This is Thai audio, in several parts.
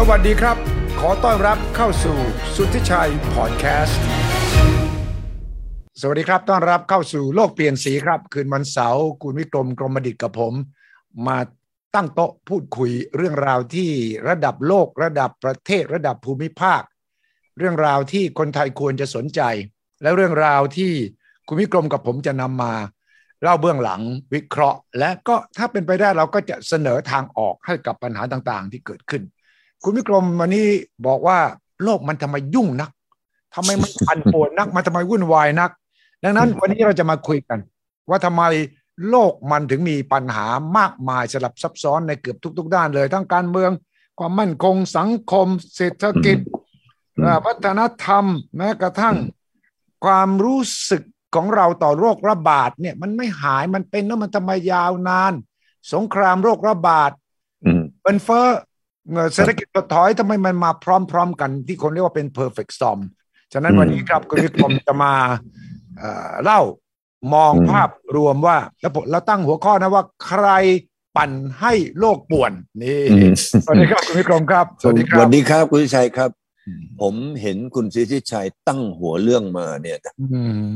สวัสดีครับ ขอต้อนรับเข้าสู่สุทธิชัยพอดแคสต์ สวัสดีครับ ต้อนรับเข้าสู่โลกเปลี่ยนสีครับ คืนวันเสาร์คุณวิกรมกรมดิตกับผม มาตั้งโต๊ะพูดคุยเรื่องราวที่ระดับโลกระดับประเทศระดับภูมิภาค เรื่องราวที่คนไทยควรจะสนใจ และเรื่องราวที่คุณวิกรมกับผมจะนำมาเล่าเบื้องหลังวิเคราะห์ และก็ถ้าเป็นไปได้เราก็จะเสนอทางออกให้กับปัญหาต่างๆ ที่เกิดขึ้น คุณวิกรมวันนี้บอกว่าโลกมันทำไมยุ่งนักทำไมมันปั่นป่วนนัก มันทำไมวุ่นวายนัก ดังนั้นวันนี้เราจะมาคุยกัน ว่าทำไมโลกมันถึงมีปัญหามากมายสลับซับซ้อนในเกือบทุก ๆ ด้านเลย ทั้งการเมือง ความมั่นคงสังคม เศรษฐกิจอืมอ่าวัฒนธรรม แม้กระทั่ง ความรู้สึกของเราต่อโรคระบาดเนี่ย มันไม่หายมันเป็นแล้วมันทำไมยาวนาน สงครามโรคระบาดอืมเงินเฟ้อ เงินเศรษฐกิจถดถอยทำไมมันมาพร้อม ๆ กันที่คนเรียกว่าเป็น perfect storm ฉะนั้นอืมวันนี้ครับคุณวิกรมจะมาเอ่อเล่ามองอืมภาพรวมว่า แล้วผมเราตั้งหัวข้อนะว่าใครปั่นให้โลกป่วน นี่อืมสวัสดีครับคุณวิกรมครับ สวัสดีคสรัวับสดีครับคุณชัยครับ ผมเห็นคุณสิทธิชัยตั้งหัวเรื่องมาเนี่ยอืม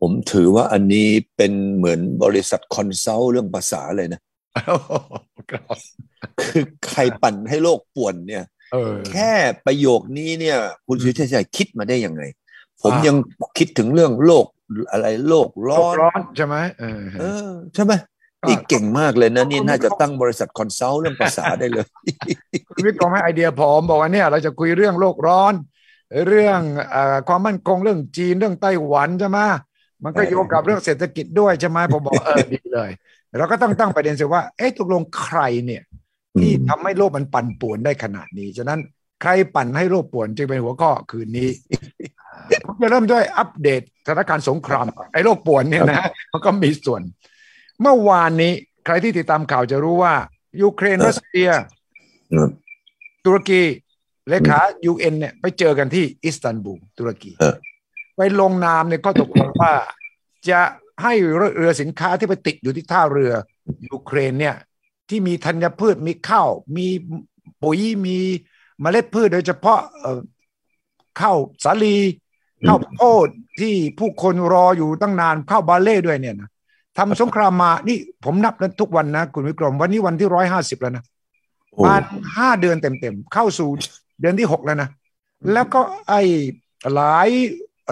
ผมถือว่าอันนี้เป็นเหมือนบริษัท consult เรื่องภาษาเลยนะ ครับคือใครปั่นให้โลกป่วนเนี่ยเออแค่ประโยคนี้เนี่ย คุณสุทธิชัยคิดมาได้ยังไง ผมอ่ายัยังคิดถึงเรื่องโลกอะไรโลกร้อนโลกร้อนใช่ไหมเออเออใช่ไหมก็นี่เก่งมากเลยนะนี่ก็น่าจะก็ตั้งบริษัท consult เรื่องภาษาได้เลยคุณวิกรมให้ไอเดียผมบอกว่าเนี่ย เราจะคุยเรื่องโลกร้อน เรื่องเออความมั่นคงเรื่องจีนเรื่องไต้หวันใช่ไหมมันก็เออโยงกับเรื่องเศรษฐกิจด้วยใช่ไหมผมบอกเออดีเลย เราก็ต้องตั้งประเด็นสิว่า เอ๊ะตกลงใครเนี่ย ที่ทำให้โลกมันปั่นป่วนได้ขนาดนี้ ฉะนั้นใครปั่นให้โลกป่วนจึงเป็นหัวข้อคืนนี้ผมจะเริ่มด้วยอัปเดตสถานการณ์สงครามก่อนไอ้โลกป่วนเนี่ยนะมันก็มีส่วน เมื่อวานนี้ใครที่ติดตามข่าวจะรู้ว่า ยูเครนเออรัสเซียอืมตุรกีเลขา UN เนี่ยไปเจอกันที่อิสตันบูลตุรกีเออไปลงนามในข้อตกลงว่าจะ ให้เรือสินค้าที่ไปติดอยู่ที่ท่าเรือยูเครนเนี่ยที่มีธัญพืชมีข้าวมีปุ๋ยมีเมล็ดพืชโดยเฉพาะเอ่อข้าวสาลีข้าวโพดที่ผู้คนรออยู่ตั้งนานข้าวบาเล่ด้วยเนี่ยนะทำสงครามมานี่ผมนับนะทุกวันนะคุณวิกรม วันนี้วันที่ร้อยห้าสิบแล้วนะโอ้ประมาณห้าเดือนเต็มๆ เข้าสู่เดือนที่หกแล้วนะ แล้วก็ไอ้หลาย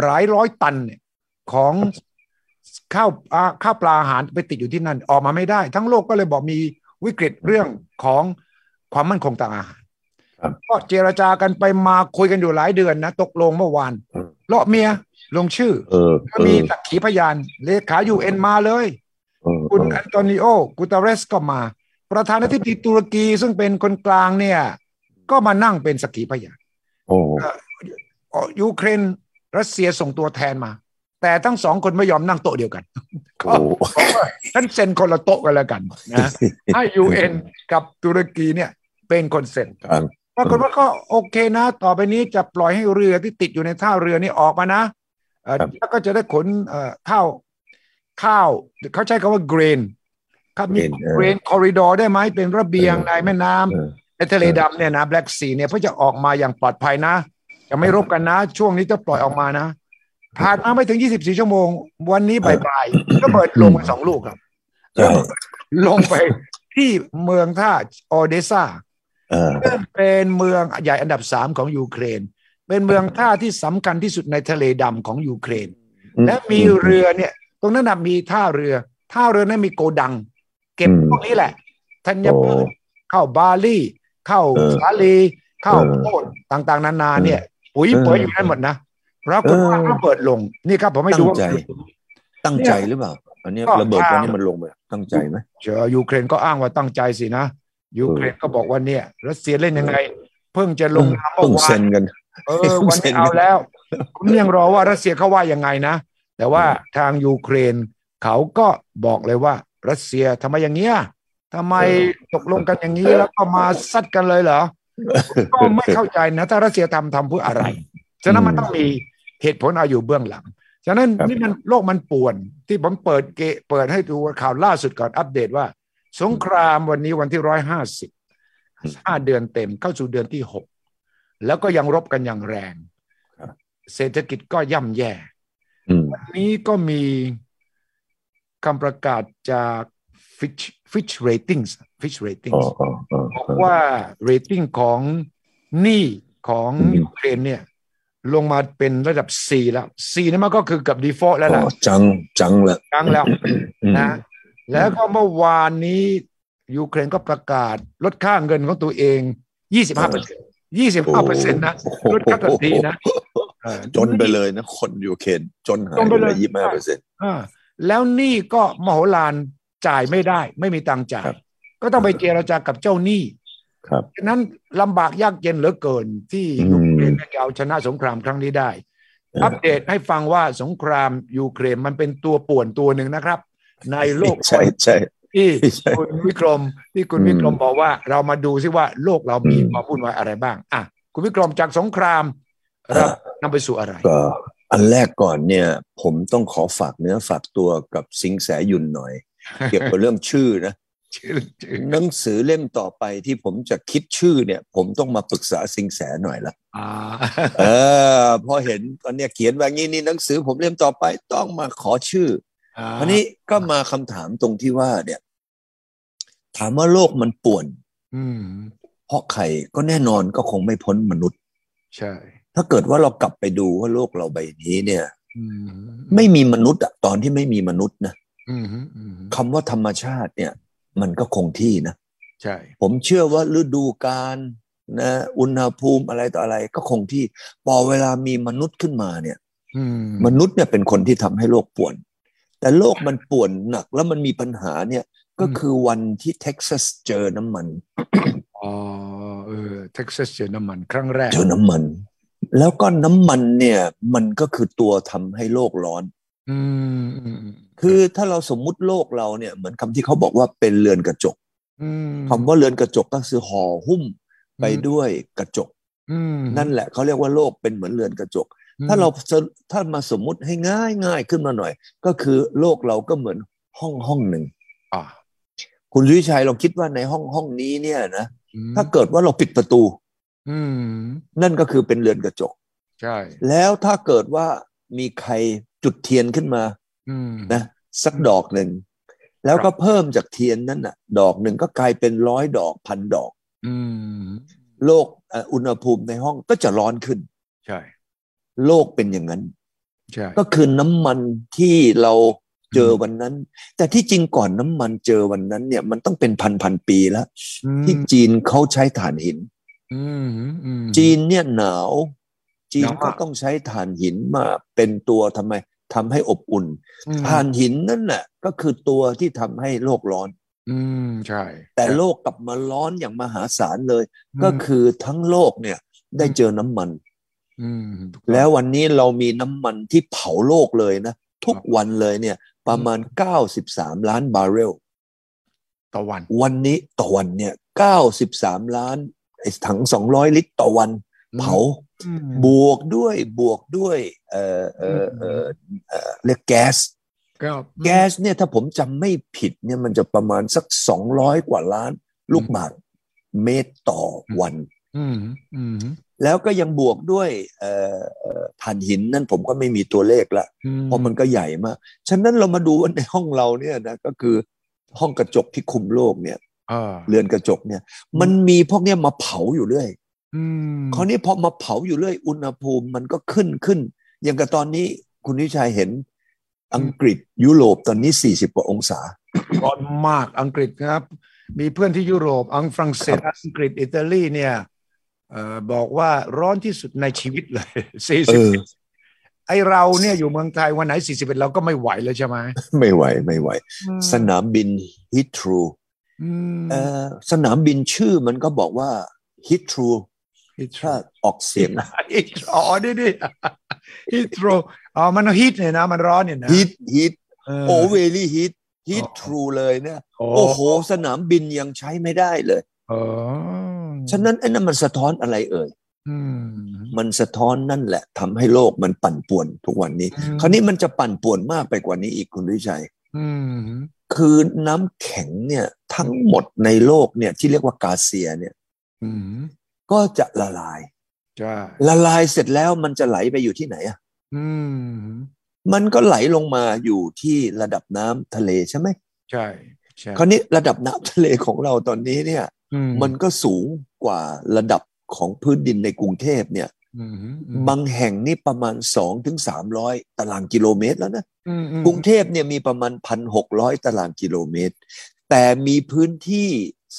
หลายร้อยตันเนี่ยของ ข้าวอ่าข้าวปลาอาหารไปติดอยู่ที่นั่นออกมาไม่ได้ ทั้งโลกก็เลยบอกมีวิกฤตเรื่องของความมั่นคงทางอาหารครับก็เจรจากันไปมาคุยกันอยู่หลายเดือนนะตกลงเมื่อวานอืมเลาะเมียลงชื่อเออก็เอมีอสักขีพยาน เลขายูเอ็นมาเลยเออคุณเอออันโตนิโอกูตาเรสก็มา ประธานาธิบดีตุรกีซึ่งเป็นคนกลางเนี่ย ก็มานั่งเป็นสักขีพยานโอ้อ๋อยูเครนรัสเซียส่งตัวแทนมา แต่ทั้งสองคนไม่ยอมนั่งโต๊ะเดียวกันโอ้บอกว่าฉันเซ็นคนละโต๊ะกันแล้วกันนะให้ยูเอ็นกับตุรกีเนี่ยเป็นคนเซ็นครับปรากฏว่าก็โอเคนะ ต่อไปนี้จะปล่อยให้เรือที่ติดอยู่ในท่าเรือนี่ออกมานะเอ่อแล้วก็จะได้ขนเอ่อข้าวข้าวเขาใช้คำว่า grain ครับมี grain เออ grain corridor ได้ไหมเป็นระเบียงในแม่น้ำเออในทะเลดำเนี่ยนะ Black Sea เนี่ยเพื่อจะออกมาอย่างปลอดภัยนะจะไม่รบกันนะ ช่วงนี้จะปล่อยออกมานะ ผ่านมาไม่ถึง24ชั่วโมง วันนี้บ่ายๆก็เบิดลงมาสองลูกครับใช่ลงไปที่เมืองท่าออเดซาเออซึ่งเป็นเมืองใหญ่อันดับสามของยูเครน เป็นเมืองท่าที่สำคัญที่สุดในทะเลดำของยูเครน และมีเรือเนี่ย ตรงนั้นนะมีท่าเรือ ท่าเรือนั้นมีโกดัง เก็บอืมพวกนี้แหละธัญพืชโอ้ข้าวบาลีข้าวเออสาลีข้าวเออโพดต่างๆ นานาเนี่ย ปุ๋ยเออปุ๋ยอยู่นั่นหมดนะ ปรากฏว่าเออระเบิดลง นี่ครับผมให้ดูตั้งใจตั้งใจหรือเปล่า อันเนี้ยก็ระเบิดทางวันนี้มันลงไปตั้งใจไหมเจอยูเครนก็อ้างว่าตั้งใจสินะยูเครนก็บอกว่าเนี่ยรัสเซียเล่นยังไง เพิ่งจะลงนามเมื่เพิ่งอวาเซ็นนกันเออวันนี้เอาแล้วผมยังรอว่ารัสเซียเขาว่ายังไงนะ แต่ว่าทางยูเครนเขาก็บอกเลยว่า รัสเซียทำไมอย่างเงี้ยทำไมตกลงกันอย่างนี้แล้วก็มาซัดกันเลยเหรอก็ไม่เข้าใจนะ ถ้ารัสเซียทำทำเพื่ออะไรฉะนั้นมันต้องมี เหตุผลเอาอยู่เบื้องหลัง ฉะนั้นครับนี่มันโลกมันป่วน ที่ผมเปิดเกเปิดให้ดูข่าวล่าสุดก่อนอัปเดตว่า สงครามวันนี้วันที่ร้อยห้าสิบห้าเดือนเต็มเข้าสู่เดือนที่หกแล้วก็ยังรบกันอย่างแรงครับเศรษฐกิจก็ย่ำแย่อืมวันนี้ก็มีคำประกาศจาก Fitch Fitch Ratings Fitch อ๋อ Ratings อ๋ออ๋อบอกว่า rating ของหนี้ของอืมยูเครนเนี่ย ลงมาเป็นระดับ C แล้ว C นี่มันก็คือกับ default แล้วอ๋ล่ะอจังจังละครั้งแล้วอืมนะ แล้วก็เมื่อวานนี้ยูเครนก็ประกาศลดค่าเงินของตัวเอง25เปอร์เซ็นต์25เปอร์เซ็นต์นะลดค่าทันทีนะเออจนไปเลยนะคนยูเครนจนหายจนไปไปเลเลยยยี่สิบห้าเปอร์เซ็นต์อ่าแล้วหนี่ก็มโหฬารจ่ายไม่ได้ ไม่มีตังค์จ่ายครับก็ต้องไปเจรจากับเจ้าหนี้ ครับฉะนั้นลำบากยากเย็นเหลือเกินที่อืมยูเครนจะเอาชนะสงครามครั้งนี้ได้ อัปเดตให้ฟังว่าสงครามยูเครนมันเป็นตัวป่วนตัวหนึ่งนะครับ ในโลกใช่ใช่ที่ใช่คุณวิกรมที่คุณอืมวิกรมบอกว่าเรามาดูซิว่าโลกเรามีอืมความวุ่นวายอะไรบ้าง อะ คุณวิกรมจากสงครามอ่าเรานำไปสู่อะไรก็อันแรกก่อนเนี่ย ผมต้องขอฝากเนื้อฝากตัวกับสิงแสยุนหน่อย เกี่ยวกับเรื่องชื่อนะชื่อชื่อ หนังสือเล่มต่อไปที่ผมจะคิดชื่อเนี่ย ผมต้องมาปรึกษาสิงแสหน่อยละอ่าเออพอเห็นตอนเนี้ยเขียนว่างี้นี่หนังสือผมเล่มต่อไปต้องมาขอชื่ออ่าอันนี้ก็มาคำถามตรงที่ว่า เนี่ย ถามว่าโลกมันป่วนอืมเพราะใครก็แน่นอนก็คงไม่พ้นมนุษย์ ใช่ ถ้าเกิดว่าเรากลับไปดูว่าโลกเราใบนี้เนี่ยอืมไม่มีมนุษย์อะตอนที่ไม่มีมนุษย์นะอืมอืมคำว่าธรรมชาติเนี่ย มันก็คงที่นะใช่ผมเชื่อว่าฤดูกาลนะอุณหภูมิอะไรต่ออะไรก็คงที่พอเวลามีมนุษย์ขึ้นมาเนี่ยอืมมนุษย์เนี่ยเป็นคนที่ทำให้โลกป่วน แต่โลกมันป่วนหนักแล้วมันมีปัญหาเนี่ยก็คือวันที่เท็กซัสเจอน้ำมันอ๋อเออเท็กซัสเจอน้ำมัน ครั้งแรก เจอน้ำมัน แล้วก็น้ำมันเนี่ย มันก็คือตัวทำให้โลกร้อนอืมอืม คือถ้าเราสมมุติโลกเราเนี่ยเหมือนคำที่เขาบอกว่าเป็นเรือนกระจกอืมคำว่าเรือนกระจกก็คือห่อหุ้มไปด้วยกระจกอืมนั่นแหละเขาเรียกว่าโลกเป็นเหมือนเรือนกระจก ถ้าเราจะถ้ามาสมมุติให้ง่ายง่ายขึ้นมาหน่อย ก็คือโลกเราก็เหมือนห้องห้องหนึ่งอ่าคุณวิชัยลองคิดว่าในห้องห้องนี้เนี่ยนะอืมถ้าเกิดว่าเราปิดประตูอืมนั่นก็คือเป็นเรือนกระจก ใช่ แล้วถ้าเกิดว่ามีใคร จุดเทียนขึ้นมาอืมนะสักดอกหนึ่ง แล้วก็เพิ่มจากเทียนนั้นน่ะ ดอกหนึ่งก็กลายเป็นร้อยดอกพันดอกอืมโลกเอ่ออุณหภูมิในห้องก็จะร้อนขึ้น ใช่ โลกเป็นอย่างนั้นใช่ก็คือน้ำมันที่เราเจอวันนั้น แต่ที่จริงก่อนน้ำมันเจอวันนั้น เนี่ยมันต้องเป็นพันพันปีแล้วอืมที่จีนเขาใช้ถ่านหินอืมอืมจีนเนี่ยหนาว จีนหนาวมากก็ต้องใช้ถ่านหินมาเป็นตัวทำไมทำให้อบอุ่นอืมถ่านหินนั่นน่ะก็คือตัวที่ทำให้โลกร้อน อืมใช่ แต่โลกกลับมาร้อนอย่างมหาศาลเลย ก็คือทั้งโลกเนี่ย ได้เจอน้ำมัน อืมถูกต้องแล้ววันนี้เรามีน้ำมันที่เผาโลกเลยนะ ทุกวันเลยเนี่ย ประมาณ93ล้านบาร์เรลต่อวัน วันนี้ต่อวันเนี่ย93ล้านไอ้ถัง200ลิตรต่อวัน เผาอืม บวกด้วยบวกด้วยเอ่อเอ่อเอ่อเอ่อเรียกแก๊สก็แก๊สเนี่ยถ้าผมจำไม่ผิดเนี่ยมันจะประมาณสัก200กว่าล้านลูกบาศก์เมตรต่อวันอืมอืมแล้วก็ยังบวกด้วยเอ่อเอ่อถ่านหินนั่นผมก็ไม่มีตัวเลขละเพราะมันก็ใหญ่มาก ฉะนั้นเรามาดูว่าในห้องเราเนี่ยนะก็คือห้องกระจกที่คุมโลกเนี่ยอ่าเรือนกระจกเนี่ย มันมีพวกเนี้ยมาเผาอยู่เรื่อยอืม คราวนี้พอมาเผาอยู่เรื่อยอุณหภูมิมันก็ขึ้นขึ้น อย่างกับตอนนี้คุณวิชัยเห็นอังกฤษยุโรปตอนนี้40กว่าองศาร้อนมากอังกฤษครับ มีเพื่อนที่ยุโรป อังฝรั่งเศสอังกฤษอิตาลีเนี่ยเอ่อบอกว่าร้อนที่สุดในชีวิตเลยสี่เอสิบอไอเราเนี่ยอยู่เมืองไทยวันไหนสี่สิบเอ็ดเราก็ไม่ไหวเลยใช่ไหมไม่ไหวไม่ไหว สนามบินฮิทรูอืมเออสนามบินชื่อมันก็บอกว่าฮิทรูฮิต ถ้าออกเสียงฮิตอ๋อนี่นี่ฮิตโรอ๋อมันฮิตเนี่ยนะ มันร้อนเนี่ยนะฮิตฮิตเออโอเวลี่ฮิตฮิตอ๋อทรูเลยเนี่ยโอ้โอ้โห สนามบินยังใช้ไม่ได้เลยเออฉะนั้นไอ้นั่นมันสะท้อนอะไรเอ่ยอืมมันสะท้อนนั่นแหละทำให้โลกมันปั่นป่วนทุกวันนี้อืมคราวนี้มันจะปั่นป่วนมากไปกว่านี้อีกคุณวิชัยอืมคือน้ำแข็งเนี่ย ทั้งหมดในโลกเนี่ย ที่เรียกว่ากาเซียเนี่ยอืม ก็จะละลายใช่ละลายเสร็จแล้วมันจะไหลไปอยู่ที่ไหนอะอืมมันก็ไหลลงมาอยู่ที่ระดับน้ำทะเลใช่ไหมใช่ใช่คราวนี้ระดับน้ำทะเลของเราตอนนี้เนี่ยอืมันก็สูงกว่าระดับของพื้นดินในกรุงเทพเนี่ยอืมบางแห่งนี่ประมาณสองถึงสามร้อยตารางกิโลเมตรแล้วนะอืมอืมกรุงเทพเนี่ยมีประมาณพันหกร้อยตารางกิโลเมตร แต่มีพื้นที่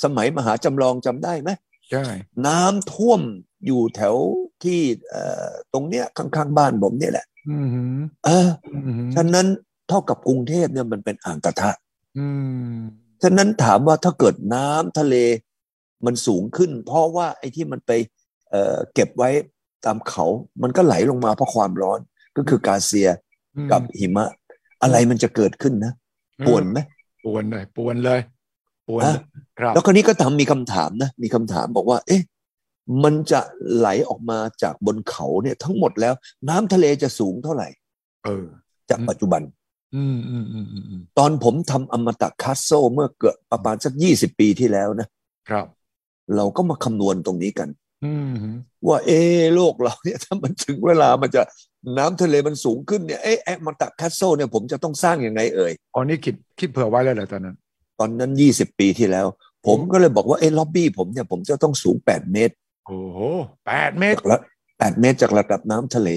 สมัยมหาจำลองจำได้ไหม ใช่น้ำท่วมอยู่แถวที่เอ่อตรงเนี้ยข้างๆบ้านผมเนี่ยแหละอืมเอออืมฉะนั้นเท่ากับกรุงเทพเนี่ยมันเป็นอ่างกระทะอืมฉะนั้นถามว่าถ้าเกิดน้ำทะเลมันสูงขึ้น เพราะว่าไอ้ที่มันไปเอ่อเก็บไว้ตามเขา มันก็ไหลลงมาเพราะความร้อนก็คือกาเซียกับหิมะ อะไรมันจะเกิดขึ้นนะป่วนไหมปวนเลยปวนเลย ปวนฮะครับแล้วคราวนี้ก็ทำมีคำถามนะ มีคำถามบอกว่า เอ๊ะ มันจะไหลออกมาจากบนเขาเนี่ย ทั้งหมดแล้ว น้ำทะเลจะสูงเท่าไหร่ เออ จากปัจจุบัน อืมอืมอืมอืมอืมตอนผมทำอมตะคาสโซเมื่อเกือบประมาณสักยี่สิบปีที่แล้วนะ ครับ เราก็มาคำนวณตรงนี้กันอืมว่าเอ๊ะโลกเราเนี่ยถ้ามันถึงเวลามันจะน้ำทะเลมันสูงขึ้นเนี่ยเอ๊ะแอมตะคาสโซเนี่ยผมจะต้องสร้างยังไงเอ่ยอ๋อนี่คิดคิดเผื่อไว้แล้วเหรอตอนนั้น ตอนนั้นยี่สิบปีที่แล้ว ผมก็เลยบอกว่าเอ๊ะล็อบบี้ผมเนี่ยผมจะต้องสูงแปดเมตร โอ้โหแปดเมตรจากละแปดเมตรจากระดับน้ำทะเล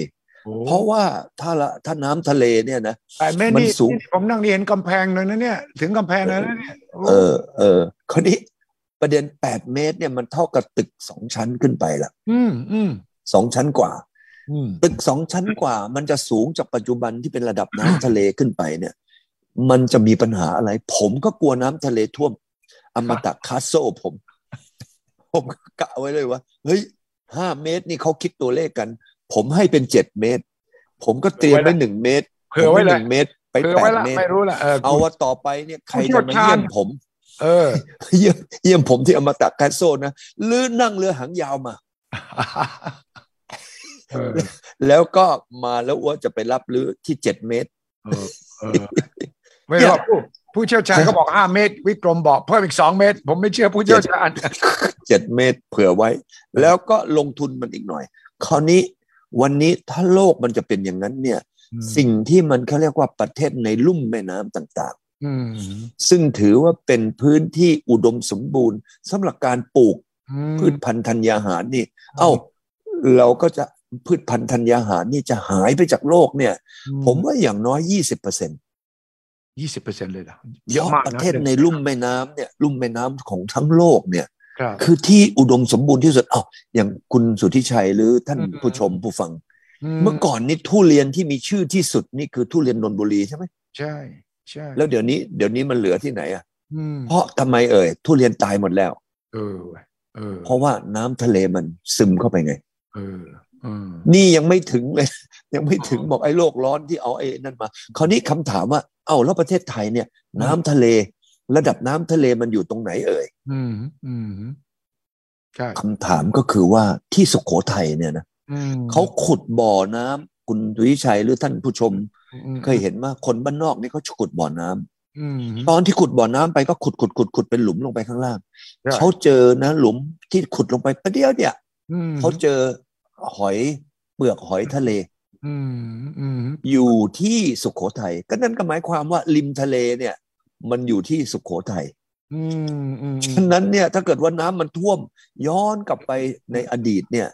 โอ้เพราะว่าถ้าละถ้าน้ำทะเลเนี่ยนะแปดเมตรมันนี่สูงนี่ผมนั่งนี่เห็นกำแพงเลยนะเนี่ย ถึงกำแพงเลยนะเนี่ยโเออเออคราวนี้ประเด็นแปดเมตรเนี่ยมันเท่ากับตึกสองชั้นขึ้นไปละอืมอืมสองชั้นกว่าอืมตึกสองชั้นกว่า มันจะสูงจากปัจจุบันที่เป็นระดับน้ำทะเลขึ้นไปเนี่ย มันจะมีปัญหาอะไร ผมก็กลัวน้ำทะเลท่วม อมตะคาสโซผม ผมก็กะไว้เลยว่า เฮ้ยห้าเมตรนี่เขาคิดตัวเลขกัน ผมให้เป็นเจ็ดเมตร ผมก็เตรียมไว้หนึ่งเมตรเผื่อไว้ผมเลหยนึ่งเมตร ไปเผื่อแปไว้ดละเมตรไม่รู้ละเออเอาว่าต่อไปเนี่ยใครผู้เชี่จะยวมาชาญเยี่ยมผม เออ เยี่ยมเยี่ยมผมที่อมตะคาสโซนะหรือนั่งเรือหางยาวมาเออแล้วก็มาแล้วอ้วจะไปรับหรือที่เจ็ดเมตรเออเออ ไม่รู้ว่าผู้ผู้เชี่ยวชาญก็บอกห้าเมตร วิกรมบอกเพิ่มอีกสองเมตร ผมไม่เชื่อผู้เชี่ยวชาญเจ็ดเมตรเผื่อไว้ แล้วก็ลงทุนมันอีกหน่อย คราวนี้วันนี้ถ้าโลกมันจะเป็นอย่างนั้นเนี่ย สิ่งที่มันเขาเรียกว่าประเทศในลุ่มแม่น้ำต่างอืมๆซึ่งถือว่าเป็นพื้นที่อุดมสมบูรณ์สำหรับการปลูกอืมพืชพันธุ์ธัญญาหารนี่ เอ้า เราก็จะพืชพันธุ์ธัญญาหารนี่จะหายไปจากโลกเนี่ย ผมว่าอย่างน้อยยี่สิบเปอร์เซ็นต์ ยี่สิบเปอร์เซ็นต์เลยเหรอเพเยอะราะมากประนะเทศในลุ่มแม่น้ำเนี่ยลุ่มแม่น้ำของทั้งโลกเนี่ยครับคือที่อุดมสมบูรณ์ที่สุดเอ้าอย่างคุณสุทธิชัยหรือท่านอืมผู้ชมผู้ฟัง เมื่อก่อนนี่ทุเรียนที่มีชื่อที่สุดนี่คือทุเรียนนนทบุรีใช่ไหมใช่ใช่แล้วเดี๋ยวนี้เดี๋ยวนี้มันเหลือที่ไหนอะอืมเพราะทำไมเอ่ยทุเรียนตายหมดแล้ว เออเว้ยเออ เพราะว่าน้ำทะเลมันซึมเข้าไปไงเออเออนี่ยังไม่ถึงเลย ยังไม่ถึงบอกไอ้โลกร้อนที่เอาไอ้นั่นมา คราวนี้คำถามว่า เอ้าแล้วประเทศไทยเนี่ย น้ำทะเล ระดับน้ำทะเลมันอยู่ตรงไหนเอ่ยอืมอืมใช่คำถามก็คือว่าที่สุโขทัยเนี่ยนะอืมเขาขุดบ่อน้ำคุณดุวิชัยหรือท่านผู้ชมอืมเคยเห็นว่าคนบ้านนอกนี่เขาขุดบ่อน้ำอืมตอนที่ขุดบ่อน้ำไปก็ขุดขุดขุดขุดเป็นหลุมลงไปข้างล่างใช่เขาเจอนะ หลุมที่ขุดลงไปประเดียวเนี่ยอืมเขาเจอหอยเปลือกหอยทะเล อืมอืมอยู่ที่สุขโขทัยก็นั่นก็หมายความว่าริมทะเลเนี่ย มันอยู่ที่สุขโขทัยอืมอืมฉะนั้นเนี่ยถ้าเกิดว่าน้ำมันท่วม ย้อนกลับไปในอดีตเนี่ย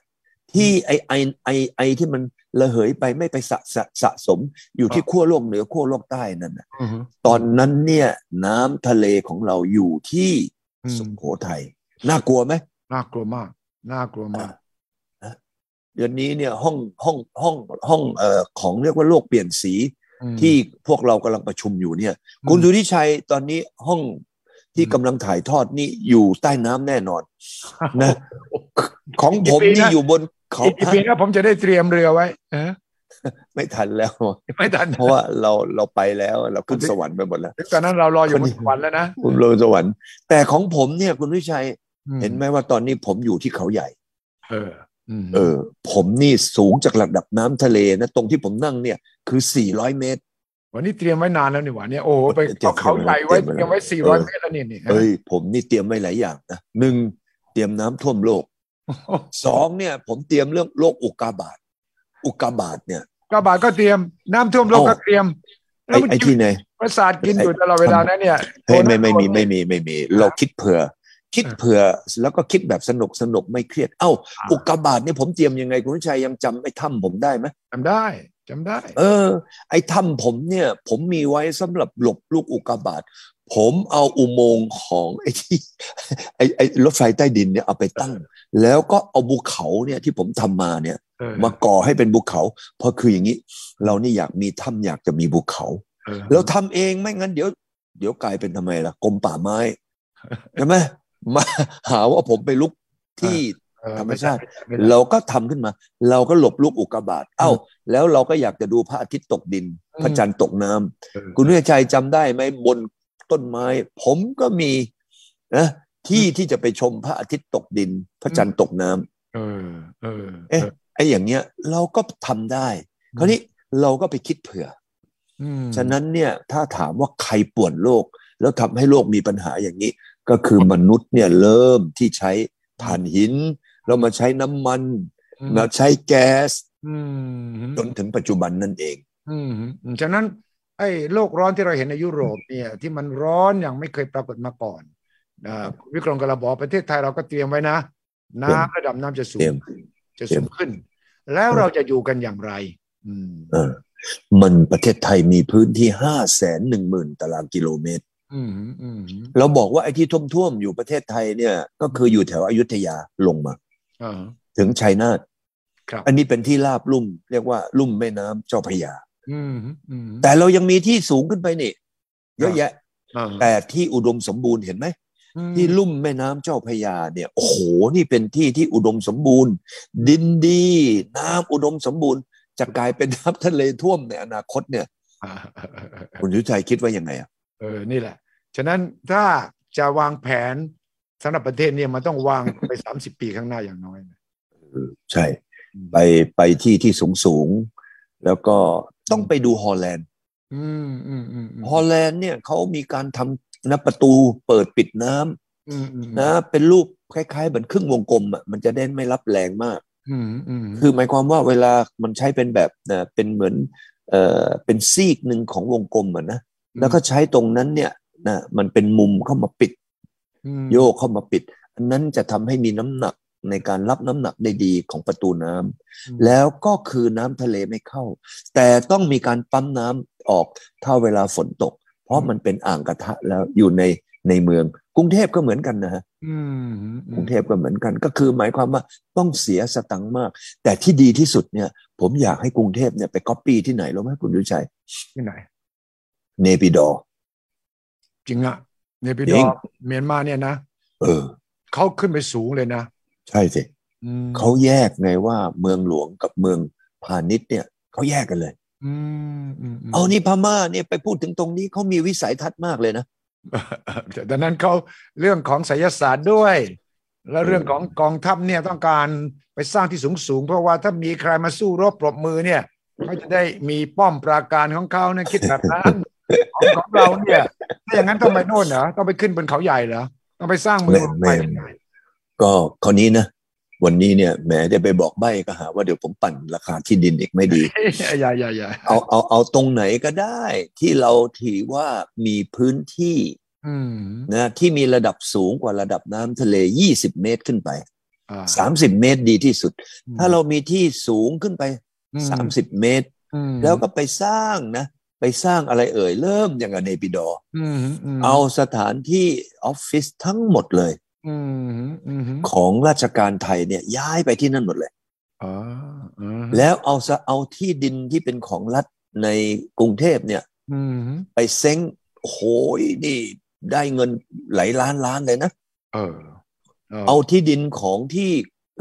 ที่ไอไอไอไอที่มันระเหยไปไม่ไปสะสะสะสม อยู่ที่ขั้วโลกเหนือขั้วโลกใต้นั่นน่ะอืมตอนนั้นเนี่ย น้ำทะเลของเราอยู่ที่อืมสุโขทัยน่ากลัวไหมน่ากลัวมาก น่ากลัวมาก เดี๋ยวนี้เนี่ยห้องห้องห้องห้องเอ่อของเรียกว่าโลกเปลี่ยนสีอืมที่พวกเรากำลังประชุมอยู่เนี่ยอืมคุณสุทธิชัยตอนนี้ห้องที่กำลังถ่ายทอดนี่อยู่ใต้น้ำแน่นอนนะของผมนี่อยู่บนเขาอีกอีกปีหน้าผมจะได้เตรียมเรือไว้เออไม่ทันแล้ว ไม่ทัน เพราะว่าเราเราไปแล้วเราขึ้นสวรรค์ไปหมดแล้วตอนนั้นเรารออยู่คนบนี้นสวรรค์แล้วนะคุณลงสวรรค์แต่ของผมเนี่ยคุณวิชัย เห็นไหมว่าตอนนี้ผมอยู่ที่เขาใหญ่ เอออืม เออ ผมนี่สูงจากระดับน้ำทะเลนะ ตรงที่ผมนั่งเนี่ย คือ 400 เมตร วันนี้เตรียมไว้นานแล้วนี่หว่าเนี่ยโอ้โหไปเตรียมเอาเขาใหญ่ไว้เตรียมไว้เตรียมไว้สี่เอร้อยอเมตรแล้วนี่นี่เอ้ยผมนี่เตรียมไว้หลายอย่างนะหนึ่งเตรียมน้ำท่วมโลกสองเนี่ย ผมเตรียมเรื่องโรคอุกาบาตอุกาบาตเนี่ยกระบาดก็เตรียมน้ำท่วมโลกก็เตรียมไอ้ไอ้ที่ไหนประสาทกินอยู่ตลอดเวลานั้นเนี่ยเฮ้ยไม่ไม่มีไม่มีไม่มี เราคิดเผื่อ คิดเผื่อแล้วก็คิดแบบสนุกสนุกไม่เครียด เอ้า อุกกาบาตเนี่ยผมเตรียมยังไง คุณวิชัยยังจำไอ้ถ้ำผมได้ไหมจำได้จำได้ เออ ไอ้ถ้ำผมเนี่ย ผมมีไว้สำหรับหลบลูกอุกกาบาตผมเอาอุโมงค์ของไอ้ที่ไอ้ไอ้รถไฟใต้ดินเนี่ยเอาไปตั้ง แล้วก็เอาภูเขาเนี่ยที่ผมทำมาเนี่ยเออมาก่อให้เป็นภูเขา เพราะคืออย่างนี้ เรานี่อยากมีถ้ำอยากจะมีภูเขาเออเราทำเองไม่งั้นเดี๋ยว เดี๋ยวกลายเป็นทำไมล่ะกรมป่าไม้ใช่ไหม มาหาว่าผมไปลุกที่เออธรรมชาติไม่ได้เราก็ทำขึ้นมา เราก็หลบลูกอุกกาบาตเอ้า แล้วเราก็อยากจะดูพระอาทิตย์ตกดินอืมพระจันทร์ตกน้ำเออคุณวิชัยจำได้ไหมบนต้นไม้ ผมก็มีนะที่ที่จะไปชมพระอาทิตย์ตกดิน พระจันทร์ตกน้ำเออ เออ เอ๊ะไอ้อย่างเงี้ย เราก็ทำได้ คราวนี้เราก็ไปคิดเผื่ออืมฉะนั้นเนี่ยถ้าถามว่าใครป่วนโลก แล้วทำให้โลกมีปัญหาอย่างนี้ ก็คือมนุษย์เนี่ยเริ่มที่ใช้ถ่านหินเรามาใช้น้ำมันอืมมาใช้แก๊สอืมจนถึงปัจจุบันนั่นเองอืมอืมฉะนั้นไอ้โลกร้อนที่เราเห็นในยุโรปเนี่ยที่มันร้อนอย่างไม่เคยปรากฏมาก่อนอ่าวิกรมกระบอกประเทศไทยเราก็เตรียมไว้นะ น้ำระดับน้ำจะสูเตรีงยมจะสูงขึ้น แล้วเราจะอยู่กันอย่างไรอืมเออมันประเทศไทยมีพื้นที่ห้าแสนหนึ่งหมื่นตารางกิโลเมตรอืมอืม เราบอกว่าไอ้ที่ท่วมๆอยู่ประเทศไทยเนี่ย ก็คืออยู่แถวอยุธยาลงมาอ่าถึงชัยนาทครับอันนี้เป็นที่ราบลุ่ม เรียกว่าลุ่มแม่น้ำเจ้าพระยาอืมอืมแต่เรายังมีที่สูงขึ้นไปนี่เยอะแยะอ่าแต่ที่อุดมสมบูรณ์เห็นไหมอืมที่ลุ่มแม่น้ำเจ้าพระยาเนี่ยโอ้โหนี่เป็นที่ที่อุดมสมบูรณ์ ดินดี น้ำอุดมสมบูรณ์ จะกลายเป็นน้ำทะเลท่วมในอนาคตเนี่ยอ่าคุณยุทธชัยคิดว่ายังไงอะ เออนี่แหละ ฉะนั้นถ้าจะวางแผนสำหรับประเทศเนี่ยมันต้องวางไปสามสิบปีข้างหน้าอย่างน้อยนะใช่ ไปไปที่ที่สูงสูงๆแล้วก็ต้องไปดูฮอลแลนด์อืมอืมอืมอืมฮอลแลนด์เนี่ยเขามีการทำนะประตูเปิดปิดน้ำอืมอืมนะ เป็นรูปคล้ายๆเหมือนครึ่งวงกลมอะมันจะได้ไม่รับแรงมากอืมอืมคือหมายความว่าเวลามันใช้เป็นแบบนะเป็นเหมือนเอ่อเป็นซีกหนึ่งของวงกลมอะนะ แล้วก็ใช้ตรงนั้นเนี่ยนะมันเป็นมุมเข้ามาปิดมโยกเข้ามาปิด อันนั้นจะทำให้มีน้ำหนักในการรับน้ำหนักได้ดีของประตูน้ำแล้วก็คือน้ำทะเลไม่เข้า แต่ต้องมีการปั๊มน้ำออกถ้าเวลาฝนตก เพราะมันเป็นอ่างกระทะแล้วอยู่ในในเมือง กรุงเทพก็เหมือนกันนะฮะอืมอืมกรุงเทพก็เหมือนกัน ก็คือหมายความว่าต้องเสียสตังค์มาก แต่ที่ดีที่สุดเนี่ย ผมอยากให้กรุงเทพเนี่ยไปก๊อปปี้ที่ไหนรู้ไหมคุณสุทธิชัยที่ไหน เนปิดอว์จริงอะเนปิดอว์จริงเมียนมาเนี่ยนะเออเขาขึ้นไปสูงเลยนะ ใช่สิอืมเขาแยกไงว่าเมืองหลวงกับเมืองพาณิชย์เนี่ยเขาแยกกันเลยอืมอืมมเอานี่พม่าเนี่ยไปพูดถึงตรงนี้เขามีวิสัยทัศน์มากเลยนะแต่ดังนั้นเขาเรื่องของไสยศาสตร์ด้วย แล้วเรื่องของกองทัพเนี่ยต้องการไปสร้างที่สูงสูงๆเพราะว่าถ้ามีใครมาสู้รบปรบมือเนี่ยเขาจะได้มีป้อมปราการของเขานะคิดแบบนั้น ของของเราเนี่ยถ้าอย่างนั้นต้องไปโน่นเหรอต้องไปขึ้นบนเขาใหญ่เหรอต้องไปสร้างเมืองไม่ไปไม่ก็คราวนี้นะวันนี้เนี่ยแหมได้ไปบอกใบ้ก็หาว่าเดี๋ยวผมปั่นราคาที่ดินอีกไม่ดีอย่าอย่าอย่าเอาเอาเอาตรงไหนก็ได้ ที่เราถือว่ามีพื้นที่อืมนะที่มีระดับสูงกว่าระดับน้ำทะเล20เมตรขึ้นไปอ่า30เมตรดีที่สุด ถ้าเรามีที่สูงขึ้นไปอืม30เมตรอืมแล้วก็ไปสร้างนะ ไปสร้างอะไรเอ่ย เริ่มอย่างกับเนปิดอร์อืมมเอาสถานที่ออฟฟิศทั้งหมดเลยอืมอืมของราชการไทยเนี่ยย้ายไปที่นั่นหมดเลยอ๋ออืมแล้วเอาซะเอาที่ดินที่เป็นของรัฐในกรุงเทพเนี่ยอืมไปเซ้งโอ้โหนี่ได้เงินหลายล้านล้านเลยนะเออเอาที่ดินของที่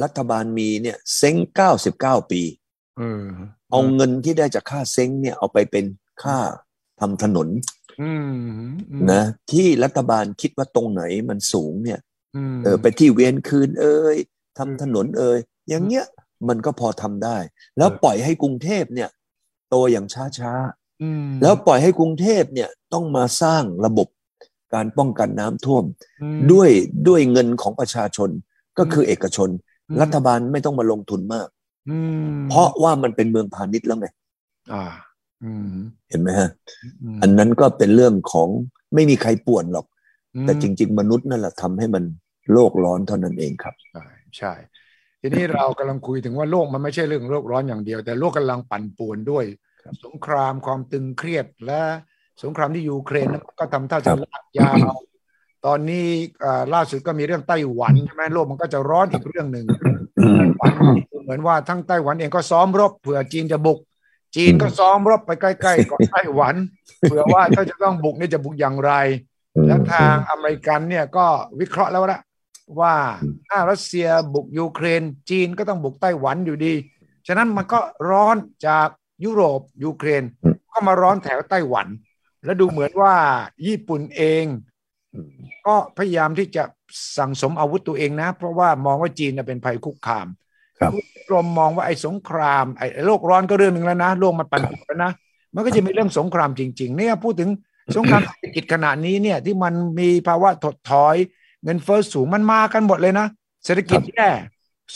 รัฐบาลมีเนี่ยเซ้งเก้าสิบเก้าปีเออเอาเงินที่ได้จากค่าเซ้งเนี่ยเอาไปเป็น ค่าทำถนนอืมอืมนะที่รัฐบาลคิดว่าตรงไหนมันสูงเนี่ยมเออไปที่เวียนคืนเอ่ยทำถนนเอ่ยอย่างเงี้ยมันก็พอทำได้ แล้วปล่อยให้กรุงเทพเนี่ย โตอย่างช้าๆอืมแล้วปล่อยให้กรุงเทพเนี่ยต้องมาสร้างระบบการป้องกันน้ำท่วมอืมด้วยด้วยเงินของประชาชนก็คือเอกชน รัฐบาลไม่ต้องมาลงทุนมากอืมเพราะว่ามันเป็นเมืองพาณิชย์แล้วไงอ่าอืม เห็นไหมฮะมอันนั้นก็เป็นเรื่องของไม่มีใครป่วนหรอกอืมแต่จริง ๆ มนุษย์นั่นแหละทำให้มันโลกร้อนเท่านั้นเองครับ ใช่ใช่ทีนี้เรากำลังคุยถึงว่าโลกมันไม่ใช่เรื่องโลกร้อนอย่างเดียว แต่โลกกำลังปั่นป่วนด้วยครับสงครามความตึงเครียดและสงครามที่ยูเครนนั้นก็ทำท่าครัจะบลากยาวตอนนี้อ่าล่าสุดก็มีเรื่องไต้หวันใช่ไหมโลกมันก็จะร้อนอีกเรื่องหนึ่งอืมไต้หวันเหมือนว่าทั้งไต้หวันเองก็ซ้อมรบเผื่อจีนจะบุก จีนก็ซ้อมรบไปใกล้ๆก่อนไต้หวันเผื่อว่าถ้าจะต้องบุกนี่จะบุกอย่างไร แล้วทางอเมริกันเนี่ยก็วิเคราะห์แล้วละว่าอืมถ้ารัสเซียบุกยูเครน จีนก็ต้องบุกไต้หวันอยู่ดี ฉะนั้นมันก็ร้อนจากยุโรปยูเครน ก็มาร้อนแถวไต้หวัน แล้วดูเหมือนว่าญี่ปุ่นเอง ก็พยายามที่จะสั่งสมอาวุธตัวเองนะ เพราะว่ามองว่าจีนน่ะเป็นภัยคุกคามครับ กรมมองว่าไอ้สงครามไอ้โลกร้อนก็เรื่องหนึ่งแล้วนะโลกมันปั่นป่วนแล้วนะมันก็จะมีเรื่องสงครามจริง ๆ เนี่ยพูดถึงสงครามเศรษฐกิจขณะนี้เนี่ยที่มันมีภาวะถดถอย เงินเฟ้อสูงมันมากันหมดเลยนะเศรษฐกิจแย่